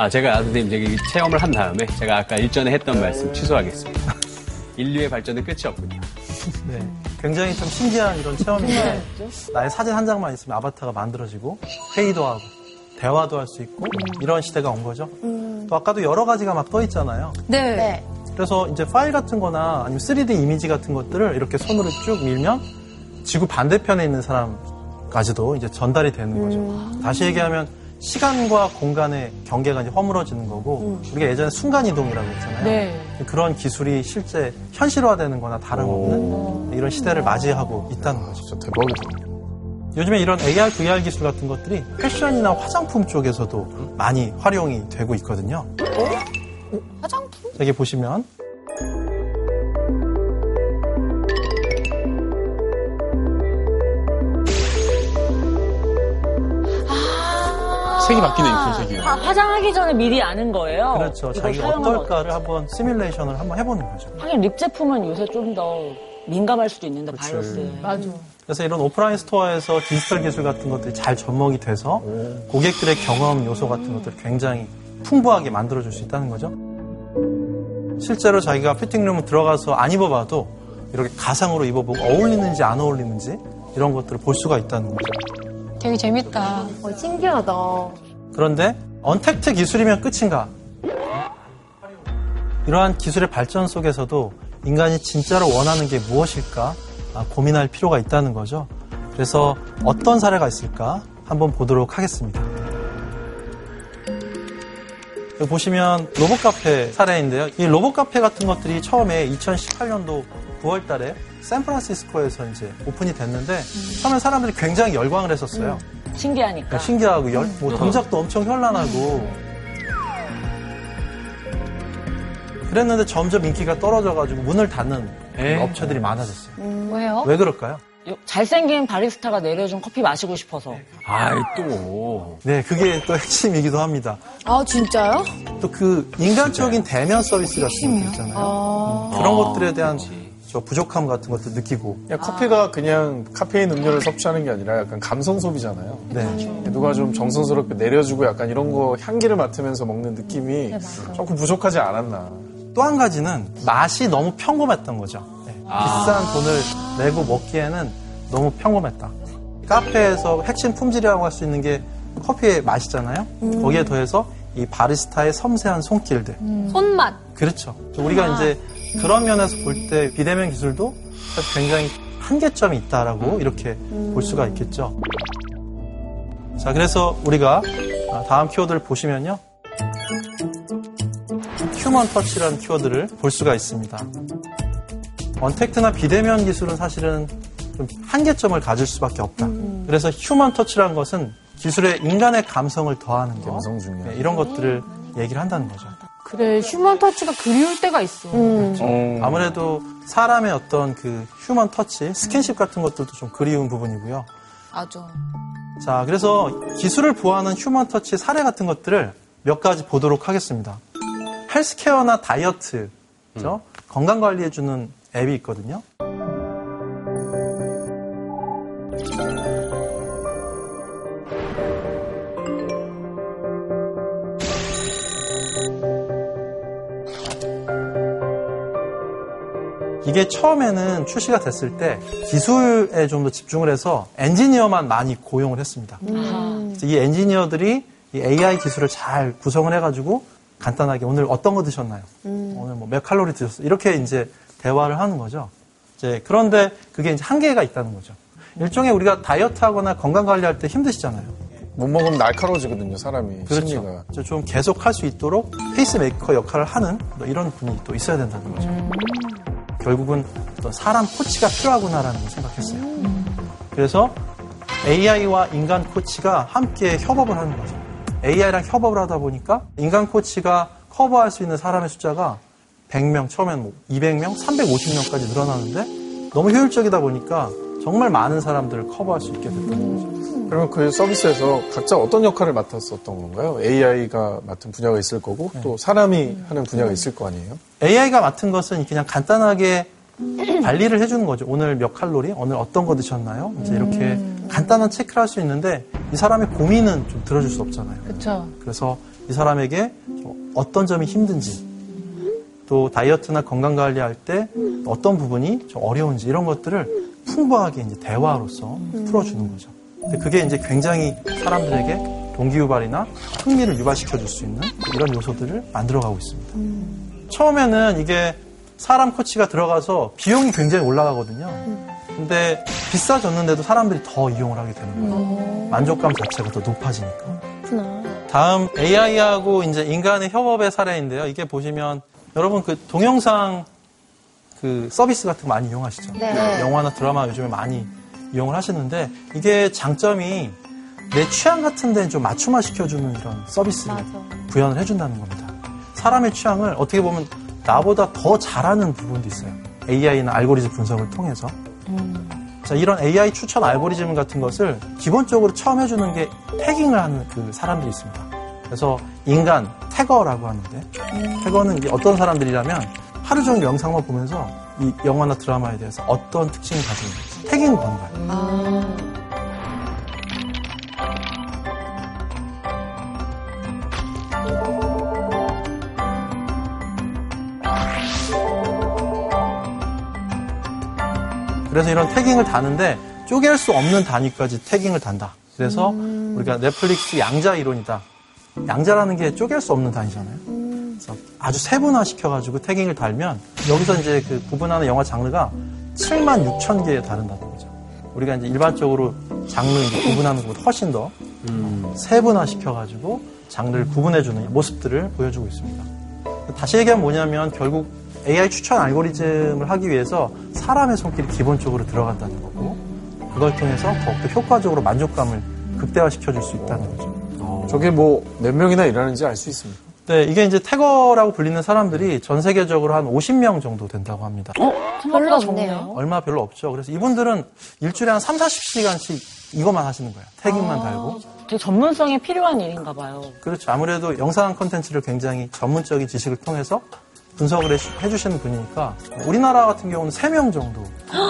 아, 제가 선생님 저기 체험을 한 다음에 제가 아까 일전에 했던 말씀 취소하겠습니다. [laughs] 인류의 발전은 끝이 없군요. 네. 굉장히 좀 신기한 이런 체험인데 나의 사진 한 장만 있으면 아바타가 만들어지고 회의도 하고 대화도 할 수 있고 이런 시대가 온 거죠. 또 아까도 여러 가지가 막 떠 있잖아요. 네. 네. 그래서 이제 파일 같은 거나 아니면 3D 이미지 같은 것들을 이렇게 손으로 쭉 밀면 지구 반대편에 있는 사람까지도 이제 전달이 되는 거죠. 다시 얘기하면 시간과 공간의 경계가 이제 허물어지는 거고 우리가 예전에 순간 이동이라고 했잖아요. 네. 그런 기술이 실제 현실화되는 거나 다름없는 이런 시대를 맞이하고 있다는 거죠. 진짜 대박이다. 요즘에 이런 AR, VR 기술 같은 것들이 패션이나 화장품 쪽에서도 많이 활용이 되고 있거든요. 화장품? 여기 보시면 색이 바뀌네, 분색이. 아, 화장하기 전에 미리 아는 거예요. 그렇죠. 자기가 어떨까를 한번 시뮬레이션을 한번 해보는 거죠. 하긴 lip 제품은 요새 좀 더 민감할 수도 있는데 바이러스에. 맞아. 그래서 이런 오프라인 store에서 디지털 기술 같은 것들이 잘 접목이 돼서 고객들의 경험 요소 같은 것들을 굉장히 풍부하게 만들어줄 수 있다는 거죠. 실제로 자기가 fitting room 들어가서 안 입어봐도 이렇게 가상으로 입어보고 어울리는지 안 어울리는지 이런 것들을 볼 수가 있다는 거죠. 되게 재밌다. 어, 신기하다. 그런데 언택트 기술이면 끝인가? 이러한 기술의 발전 속에서도 인간이 진짜로 원하는 게 무엇일까 아, 고민할 필요가 있다는 거죠. 그래서 어떤 사례가 있을까 한번 보도록 하겠습니다. 보시면 로봇 카페 사례인데요. 이 로봇 카페 같은 것들이 처음에 2018년도 9월 달에 샌프란시스코에서 이제 오픈이 됐는데 처음에 사람들이 굉장히 열광을 했었어요. 신기하니까. 신기하고 열, 뭐 동작도 엄청 현란하고 그랬는데 점점 인기가 떨어져가지고 문을 닫는 업체들이 많아졌어요. 왜요? 왜 그럴까요? 잘생긴 바리스타가 내려준 커피 마시고 싶어서. 아이, 또. 네, 그게 또 핵심이기도 합니다. 아, 진짜요? 또 그 인간적인 대면 서비스 같은 것도 있잖아요. 음, 그런 것들에 대한 저 부족함 같은 것도 느끼고. 그냥 커피가 그냥 카페인 음료를 섭취하는 게 아니라 약간 감성 소비잖아요. 네. 누가 좀 정성스럽게 내려주고 약간 이런 거 향기를 맡으면서 먹는 느낌이 조금 부족하지 않았나. 또 한 가지는 맛이 너무 평범했던 거죠. 네, 비싼 돈을 내고 먹기에는 너무 평범했다. 카페에서 핵심 품질이라고 할 수 있는 게 커피의 맛이잖아요. 거기에 더해서 이 바리스타의 섬세한 손길들. 손맛. 그렇죠. 우리가 이제 그런 면에서 볼 때 비대면 기술도 굉장히 한계점이 있다라고 이렇게 볼 수가 있겠죠. 자, 그래서 우리가 다음 키워드를 보시면요. 휴먼 터치라는 키워드를 볼 수가 있습니다. 언택트나 비대면 기술은 사실은 좀 한계점을 가질 수밖에 없다. 그래서 human touch라는 것은 기술에 인간의 감성을 더하는 것, 감성 중요. 네, 이런 것들을 얘기를 한다는 거죠. 그래, human touch가 그리울 때가 있어. 아무래도 사람의 어떤 그 human touch, 스킨십 같은 것들도 좀 그리운 부분이고요. 맞아. 자, 그래서 기술을 보완하는 human touch 사례 같은 것들을 몇 가지 보도록 하겠습니다. healthcare나 다이어트, 그죠? 건강 관리해주는 앱이 있거든요. 이게 처음에는 출시가 됐을 때 기술에 좀 더 집중을 해서 엔지니어만 많이 고용을 했습니다. 그래서 이 엔지니어들이 이 AI 기술을 잘 구성을 해가지고 간단하게 오늘 어떤 거 드셨나요? 오늘 뭐 몇 칼로리 드셨어요? 이렇게 이제 대화를 하는 거죠. 이제 그런데 그게 이제 한계가 있다는 거죠. 일종의 우리가 다이어트 하거나 건강 관리할 때 힘드시잖아요. 못 먹으면 날카로워지거든요, 사람이. 심리가. 그렇죠. 좀 계속 할 수 있도록 페이스메이커 역할을 하는 뭐 이런 분이 또 있어야 된다는 거죠. 결국은 어떤 사람 코치가 필요하구나라는 걸 생각했어요. 그래서 AI와 인간 코치가 함께 협업을 하는 거죠. AI랑 협업을 하다 보니까 인간 코치가 커버할 수 있는 사람의 숫자가 100명, 처음엔 뭐 200명, 350명까지 늘어나는데 너무 효율적이다 보니까 정말 많은 사람들을 커버할 수 있게 됐다는 거죠. 그러면 그 서비스에서 각자 어떤 역할을 맡았었던 건가요? AI가 맡은 분야가 있을 거고 또 사람이 하는 분야가 있을 거 아니에요? AI가 맡은 것은 그냥 간단하게 관리를 해주는 거죠. 오늘 몇 칼로리, 오늘 어떤 거 드셨나요? 이제 이렇게 간단한 체크를 할 수 있는데 이 사람의 고민은 좀 들어줄 수 없잖아요. 그쵸. 그래서 이 사람에게 어떤 점이 힘든지 또 다이어트나 건강 관리할 때 어떤 부분이 좀 어려운지 이런 것들을 풍부하게 이제 대화로서 풀어주는 거죠. 근데 그게 이제 굉장히 사람들에게 동기유발이나 흥미를 유발시켜 줄 수 있는 이런 요소들을 만들어가고 있습니다. 처음에는 이게 사람 코치가 들어가서 비용이 굉장히 올라가거든요. 근데 비싸졌는데도 사람들이 더 이용을 하게 되는 거예요. 만족감 자체가 더 높아지니까. 다음 AI하고 이제 인간의 협업의 사례인데요. 이게 보시면 여러분 그 동영상 그 서비스 같은 거 많이 이용하시죠? 네. 영화나 드라마 요즘에 많이 이용을 하시는데 이게 장점이 내 취향 같은 데는 좀 맞춤화 시켜주는 이런 서비스를 구현을 해준다는 겁니다. 사람의 취향을 어떻게 보면 나보다 더 잘하는 부분도 있어요. AI나 알고리즘 분석을 통해서. 자, 이런 AI 추천 알고리즘 같은 것을 기본적으로 처음 해주는 게 태깅을 하는 그 사람들이 있습니다. 그래서 인간 태거라고 하는데 태거는 이제 어떤 사람들이라면 하루 종일 영상만 보면서 이 영화나 드라마에 대해서 어떤 특징을 가지고 있는지 태깅 보는 거예요. 그래서 이런 태깅을 다는데 쪼갤 수 없는 단위까지 태깅을 단다. 그래서 우리가 넷플릭스 양자 이론이다. 양자라는 게 쪼갤 수 없는 단위잖아요. 그래서 아주 세분화 시켜가지고 태깅을 달면 여기서 이제 그 구분하는 영화 장르가 7만 6천 개에 다른다는 거죠. 우리가 이제 일반적으로 장르 구분하는 것보다 훨씬 더 세분화 시켜가지고 장르를 구분해주는 모습들을 보여주고 있습니다. 다시 얘기하면 뭐냐면 결국 AI 추천 알고리즘을 하기 위해서 사람의 손길이 기본적으로 들어간다는 거고 그걸 통해서 더욱더 효과적으로 만족감을 극대화시켜줄 수 있다는 거죠. 저게 뭐 몇 명이나 일하는지 알 수 있습니까? 네, 이게 이제 태거라고 불리는 사람들이 전 세계적으로 한 50명 정도 된다고 합니다. 별로 없네요. 얼마 별로 없죠. 그래서 이분들은 일주일에 한 3, 40시간씩 이것만 하시는 거예요. 태깅만 달고. 되게 전문성이 필요한 일인가 봐요. 그렇죠. 아무래도 영상 콘텐츠를 굉장히 전문적인 지식을 통해서 분석을 해- 해주시는 분이니까 우리나라 같은 경우는 3명 정도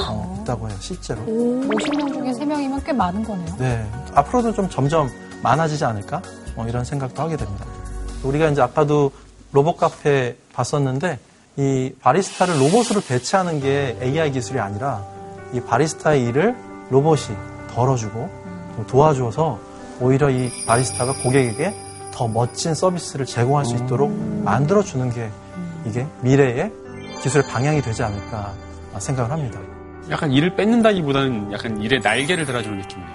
어, 있다고 해요. 실제로. 50명 중에 3명이면 꽤 많은 거네요. 네. 앞으로도 좀 점점 많아지지 않을까? 뭐 이런 생각도 하게 됩니다. 우리가 이제 아까도 로봇 카페 봤었는데 이 바리스타를 로봇으로 대체하는 게 AI 기술이 아니라 이 바리스타의 일을 로봇이 덜어주고 좀 도와줘서 오히려 이 바리스타가 고객에게 더 멋진 서비스를 제공할 수 있도록 만들어주는 게 이게 미래의 기술의 방향이 되지 않을까 생각을 합니다. 약간 일을 뺏는다기보다는 약간 일에 날개를 달아주는 느낌이네요.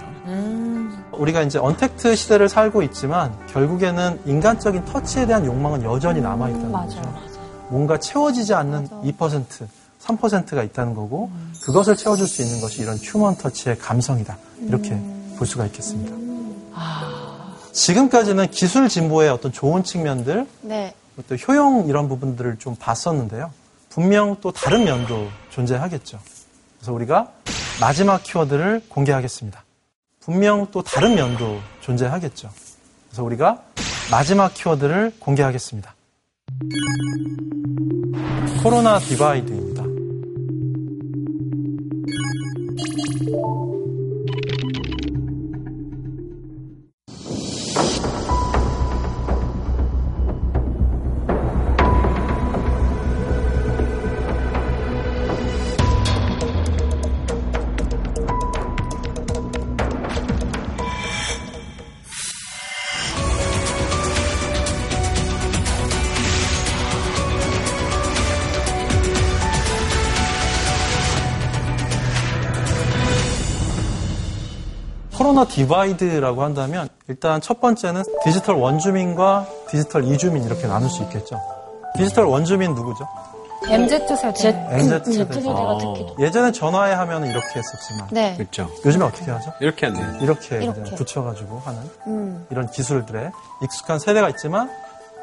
우리가 이제 언택트 시대를 살고 있지만 결국에는 인간적인 터치에 대한 욕망은 여전히 남아있다는 거죠. 뭔가 채워지지 않는 2%, 3%가 있다는 거고 그것을 채워줄 수 있는 것이 이런 휴먼 터치의 감성이다. 이렇게 볼 수가 있겠습니다. 지금까지는 기술 진보의 어떤 좋은 측면들, 네. 또 효용 이런 부분들을 좀 봤었는데요. 분명 또 다른 면도 존재하겠죠. 그래서 우리가 마지막 키워드를 공개하겠습니다. 분명 또 다른 면도 존재하겠죠. 그래서 우리가 마지막 키워드를 공개하겠습니다. 코로나 divide divide라고 한다면 일단 첫 번째는 디지털 원주민과 디지털 이주민 이렇게 나눌 수 있겠죠. 디지털 원주민 누구죠? MZ세대. MZ 세대. Z세대가 특히 예전에 전화해 하면 이렇게 했었지만 네. 그렇죠. 요즘에 어떻게 하죠? 이렇게 하네요. 이렇게, 이렇게. 붙여가지고 하는 음. 이런 기술들에 익숙한 세대가 있지만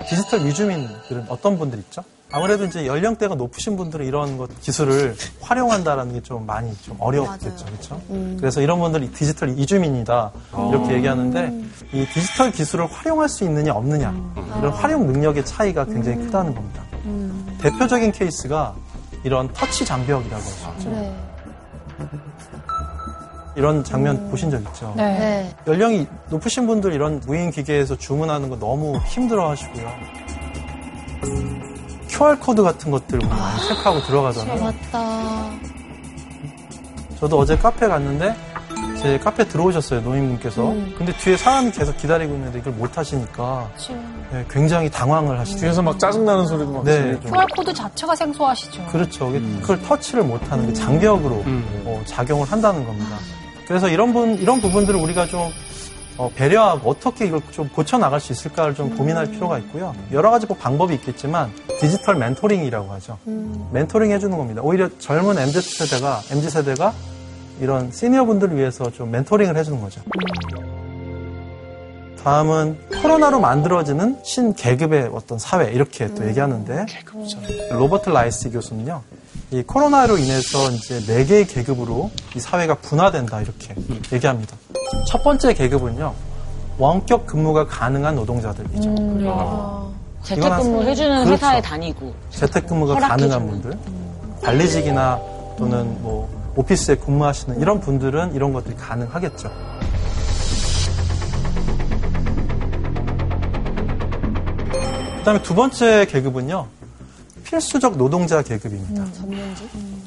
디지털 이주민들은 어떤 분들 있죠? 아무래도 이제 연령대가 높으신 분들은 이런 것 기술을 활용한다라는 게 좀 많이 좀 어렵겠죠, 그렇죠? 그래서 이런 분들이 디지털 이주민이다 이렇게 얘기하는데 이 디지털 기술을 활용할 수 있느냐 없느냐 이런 활용 능력의 차이가 굉장히 크다는 겁니다. 대표적인 케이스가 이런 터치 장벽이라고 하죠. 네. 이런 장면 보신 적 있죠? 네. 네. 연령이 높으신 분들 이런 무인 기계에서 주문하는 거 너무 힘들어 하시고요. QR코드 같은 것들 많이 체크하고 들어가잖아요. 맞다. 저도 어제 카페 갔는데 제 카페 들어오셨어요, 노인분께서. 음. 근데 뒤에 사람이 계속 기다리고 있는데 이걸 못 하시니까 네, 굉장히 당황을 하시죠. 뒤에서 막 짜증나는 소리도 막 네. QR코드 자체가 생소하시죠. 그렇죠. 그걸 터치를 못하는 그 장벽으로 어, 작용을 한다는 겁니다. 그래서 이런 분 이런 부분들을 우리가 좀 어, 배려하고 어떻게 이걸 좀 고쳐 나갈 수 있을까를 좀 고민할 필요가 있고요. 여러 가지 뭐 방법이 있겠지만 디지털 멘토링이라고 하죠. 멘토링 해주는 겁니다. 오히려 젊은 MZ 세대가 MZ 세대가 이런 시니어 분들을 위해서 좀 멘토링을 해주는 거죠. 다음은 코로나로 만들어지는 신계급의 어떤 사회 이렇게 또 얘기하는데 로버트 라이시 교수는요. 이 코로나로 인해서 이제 네 개의 계급으로 이 사회가 분화된다 이렇게 얘기합니다. 첫 번째 계급은요. 원격 근무가 가능한 노동자들이죠. 재택근무 해주는 그렇죠. 회사에 다니고 재택근무가. 가능한 분들. 관리직이나 또는 뭐 오피스에 근무하시는 이런 분들은 이런 것들이 가능하겠죠. 그다음에 두 번째 계급은요. 필수적 노동자 계급입니다.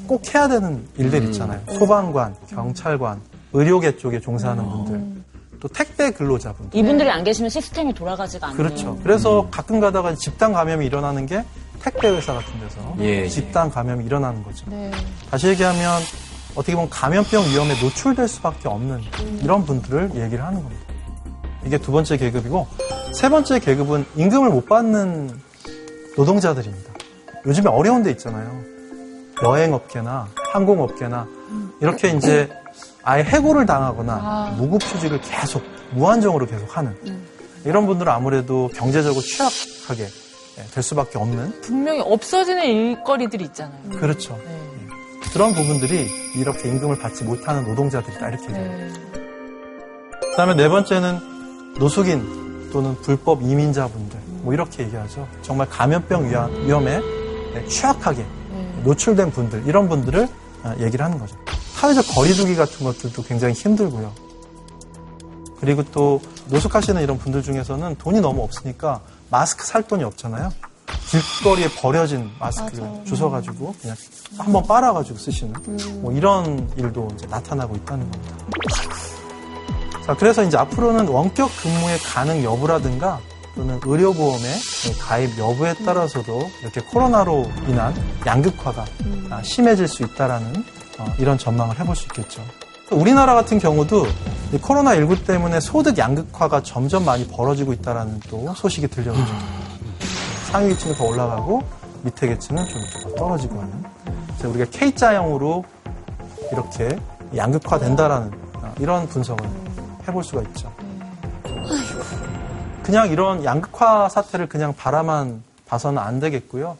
꼭 해야 되는 일들 있잖아요. 소방관, 경찰관, 의료계 쪽에 종사하는 분들, 또 택배 근로자분들. 이분들이 안 계시면 시스템이 돌아가지가 않네요. 그렇죠. 그래서 가끔 가다가 집단 감염이 일어나는 게 택배 회사 같은 데서 예, 집단 감염이 일어나는 거죠. 네. 다시 얘기하면 어떻게 보면 감염병 위험에 노출될 수밖에 없는 이런 분들을 얘기를 하는 겁니다. 이게 두 번째 계급이고 세 번째 계급은 임금을 못 받는 노동자들입니다. 요즘에 어려운 데 있잖아요. 여행업계나 항공업계나 이렇게 이제 아예 해고를 당하거나 무급휴직을 계속 무한정으로 계속 하는 이런 분들은 아무래도 경제적으로 취약하게 될 수밖에 없는 분명히 없어지는 일거리들이 있잖아요. 그렇죠. 네. 그런 부분들이 이렇게 임금을 받지 못하는 노동자들이다 이렇게 얘기해요. 그다음에 네 번째는 노숙인 또는 불법 이민자분들 뭐 이렇게 얘기하죠. 정말 감염병 위험- 위험에 취약하게 노출된 분들 이런 분들을 아, 얘기를 하는 거죠. 사회적 거리두기 같은 것들도 굉장히 힘들고요. 그리고 또 노숙하시는 이런 분들 중에서는 돈이 너무 없으니까 마스크 살 돈이 없잖아요. 길거리에 버려진 마스크를 주워가지고 그냥 한번 빨아가지고 쓰시는 뭐 이런 일도 이제 나타나고 있다는 겁니다. 자, 그래서 이제 앞으로는 원격 근무의 가능 여부라든가 또는 의료보험의 가입 여부에 따라서도 이렇게 코로나로 인한 양극화가 아, 심해질 수 있다라는 어, 이런 전망을 해볼 수 있겠죠. 우리나라 같은 경우도 이 코로나19 때문에 소득 양극화가 점점 많이 벌어지고 있다라는 또 소식이 들려오죠. 상위 계층은 더 올라가고 밑에 계층은 좀 떨어지고 하는. 그래서 우리가 K자형으로 이렇게 양극화 된다라는 어, 이런 분석을 해볼 수가 있죠. 그냥 이런 양극화 사태를 그냥 바라만 봐서는 안 되겠고요.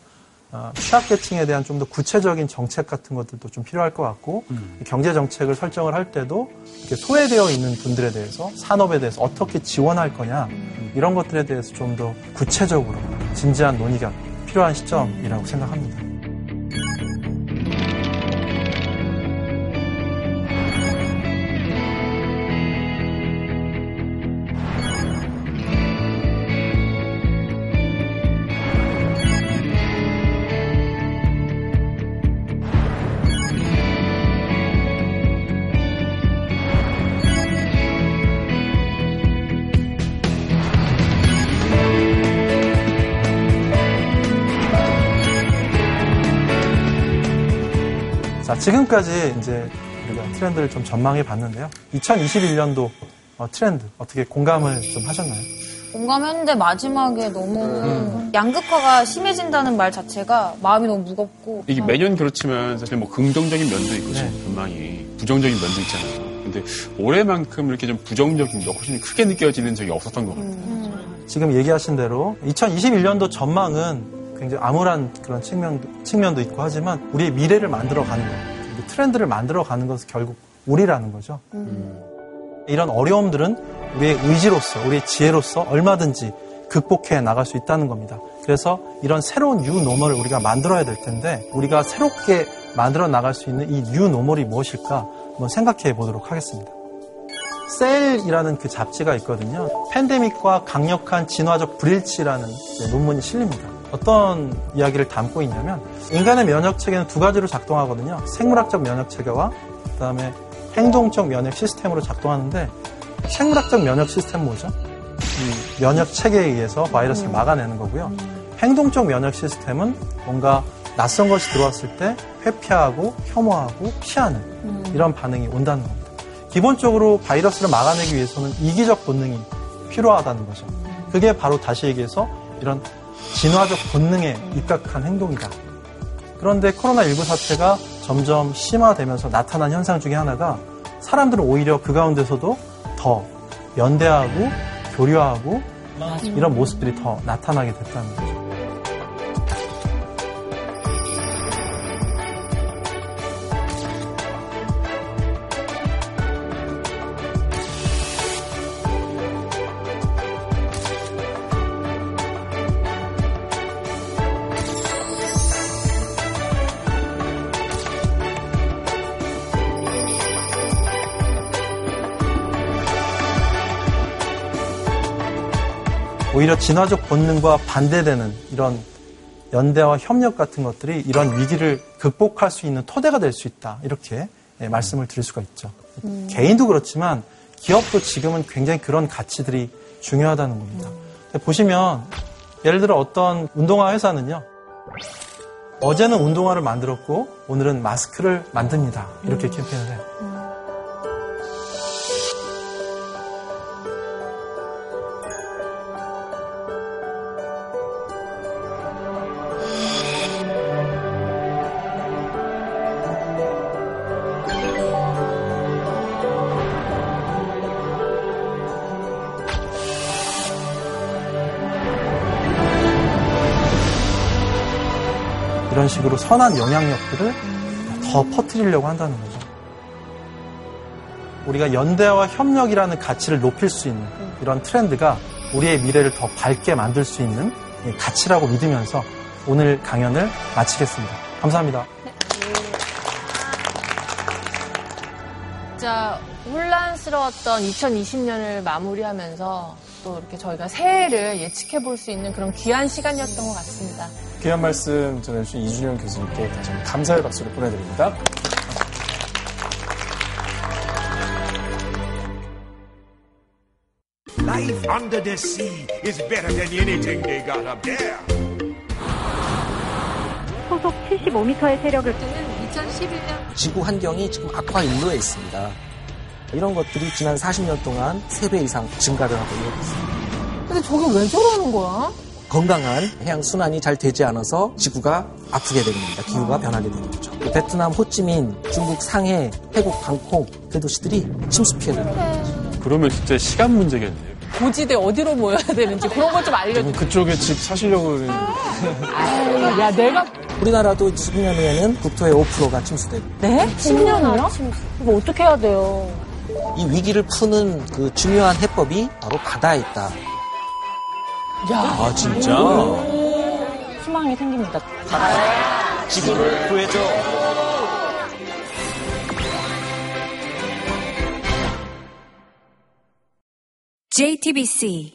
어, 취약 계층에 대한 좀 더 구체적인 정책 같은 것들도 좀 필요할 것 같고 경제 정책을 설정을 할 때도 소외되어 있는 분들에 대해서 산업에 대해서 어떻게 지원할 거냐 이런 것들에 대해서 좀 더 구체적으로 진지한 논의가 필요한 시점이라고 생각합니다. 지금까지 이제 우리가 트렌드를 좀 전망해 봤는데요. 2021년도 어, 트렌드 어떻게 공감을 좀 하셨나요? 공감했는데 마지막에 너무 양극화가 심해진다는 말 자체가 마음이 너무 무겁고 이게 매년 그렇지만 사실 뭐 긍정적인 면도 있고 네. 전망이 부정적인 면도 있잖아요. 근데 올해만큼 이렇게 좀 부정적인 게 훨씬 크게 느껴지는 적이 없었던 것 같아요. 지금 얘기하신 대로 2021년도 전망은 굉장히 암울한 그런 측면도, 측면도 있고 하지만 우리의 미래를 만들어 가는 것, 그리 고 트렌드를 만들어 가는 것은 결국 우리라는 거죠. 이런 어려움들은 우리의 의지로서, 우리의 지혜로서 얼마든지 극복해 나갈 수 있다는 겁니다. 그래서 이런 새로운 뉴노멀을 우리가 만들어야 될 텐데 우리가 새롭게 만들어 나갈 수 있는 이 뉴노멀이 무엇일까 한번 생각해 보도록 하겠습니다. 셀이라는 그 잡지가 있거든요. 팬데믹과 강력한 진화적 불일치라는 논문이 실립니다. 어떤 이야기를 담고 있냐면 인간의 면역 체계는 두 가지로 작동하거든요. 생물학적 면역 체계와 그다음에 행동적 면역 시스템으로 작동하는데 생물학적 면역 시스템 뭐죠? 이 면역 체계에 의해서 바이러스를 막아내는 거고요. 행동적 면역 시스템은 뭔가 낯선 것이 들어왔을 때 회피하고 혐오하고 피하는 이런 반응이 온다는 겁니다. 기본적으로 바이러스를 막아내기 위해서는 이기적 본능이 필요하다는 거죠. 그게 바로 다시 얘기해서 이런 진화적 본능에 입각한 행동이다. 그런데 코로나19 사태가 점점 심화되면서 나타난 현상 중에 하나가 사람들은 오히려 그 가운데서도 더 연대하고 교류하고 이런 모습들이 더 나타나게 됐다는 거죠. 오히려 진화적 본능과 반대되는 이런 연대와 협력 같은 것들이 이런 위기를 극복할 수 있는 토대가 될 수 있다. 이렇게 예, 말씀을 드릴 수가 있죠. 음. 개인도 그렇지만 기업도 지금은 굉장히 그런 가치들이 중요하다는 겁니다. 보시면 예를 들어 어떤 운동화 회사는요. 어제는 운동화를 만들었고 오늘은 마스크를 만듭니다. 이렇게 캠페인을 해요. 식으로 선한 영향력들을 더 퍼뜨리려고 한다는 거죠. 우리가 연대와 협력이라는 가치를 높일 수 있는 이런 트렌드가 우리의 미래를 더 밝게 만들 수 있는 이 가치라고 믿으면서 오늘 강연을 마치겠습니다. 감사합니다. 진짜 혼란스러웠던 2020년을 마무리하면서 또 이렇게 저희가 새해를 예측해 볼 수 있는 그런 귀한 시간이었던 것 같습니다. 귀한 말씀 전해주신 이준영 교수님께 다시 한번 감사의 박수를 보내드립니다. Life under the sea is better than anything they got up there. 소속 75m의 세력을 2011년 지구 환경이 지금 악화 인도에 있습니다. 이런 것들이 지난 40년 동안 3배 이상 증가를 하고 있습니다. 근데 저게 왜 저러는 거야? 건강한 해양 순환이 잘 되지 않아서 지구가 아프게 되는 겁니다. 기후가 변하게 되는 거죠. 베트남 호찌민, 중국 상해, 태국 방콕 그 도시들이 침수 피해를 입니다. 그러면 진짜 시간 문제겠네요. 고지대 어디로 모여야 되는지 그런 걸좀 알려줘. 그쪽에 집 사시려고 그러는데. 아유, 야, 내가. 우리나라도 10년 후에는 국토의 5%가 침수되고. 네? 10년이요? 이거 어떻게 해야 돼요? 이 위기를 푸는 그 중요한 해법이 바로 바다에 있다. 야. 아, 진짜? 희망이 생깁니다. 지구를 구해줘. JTBC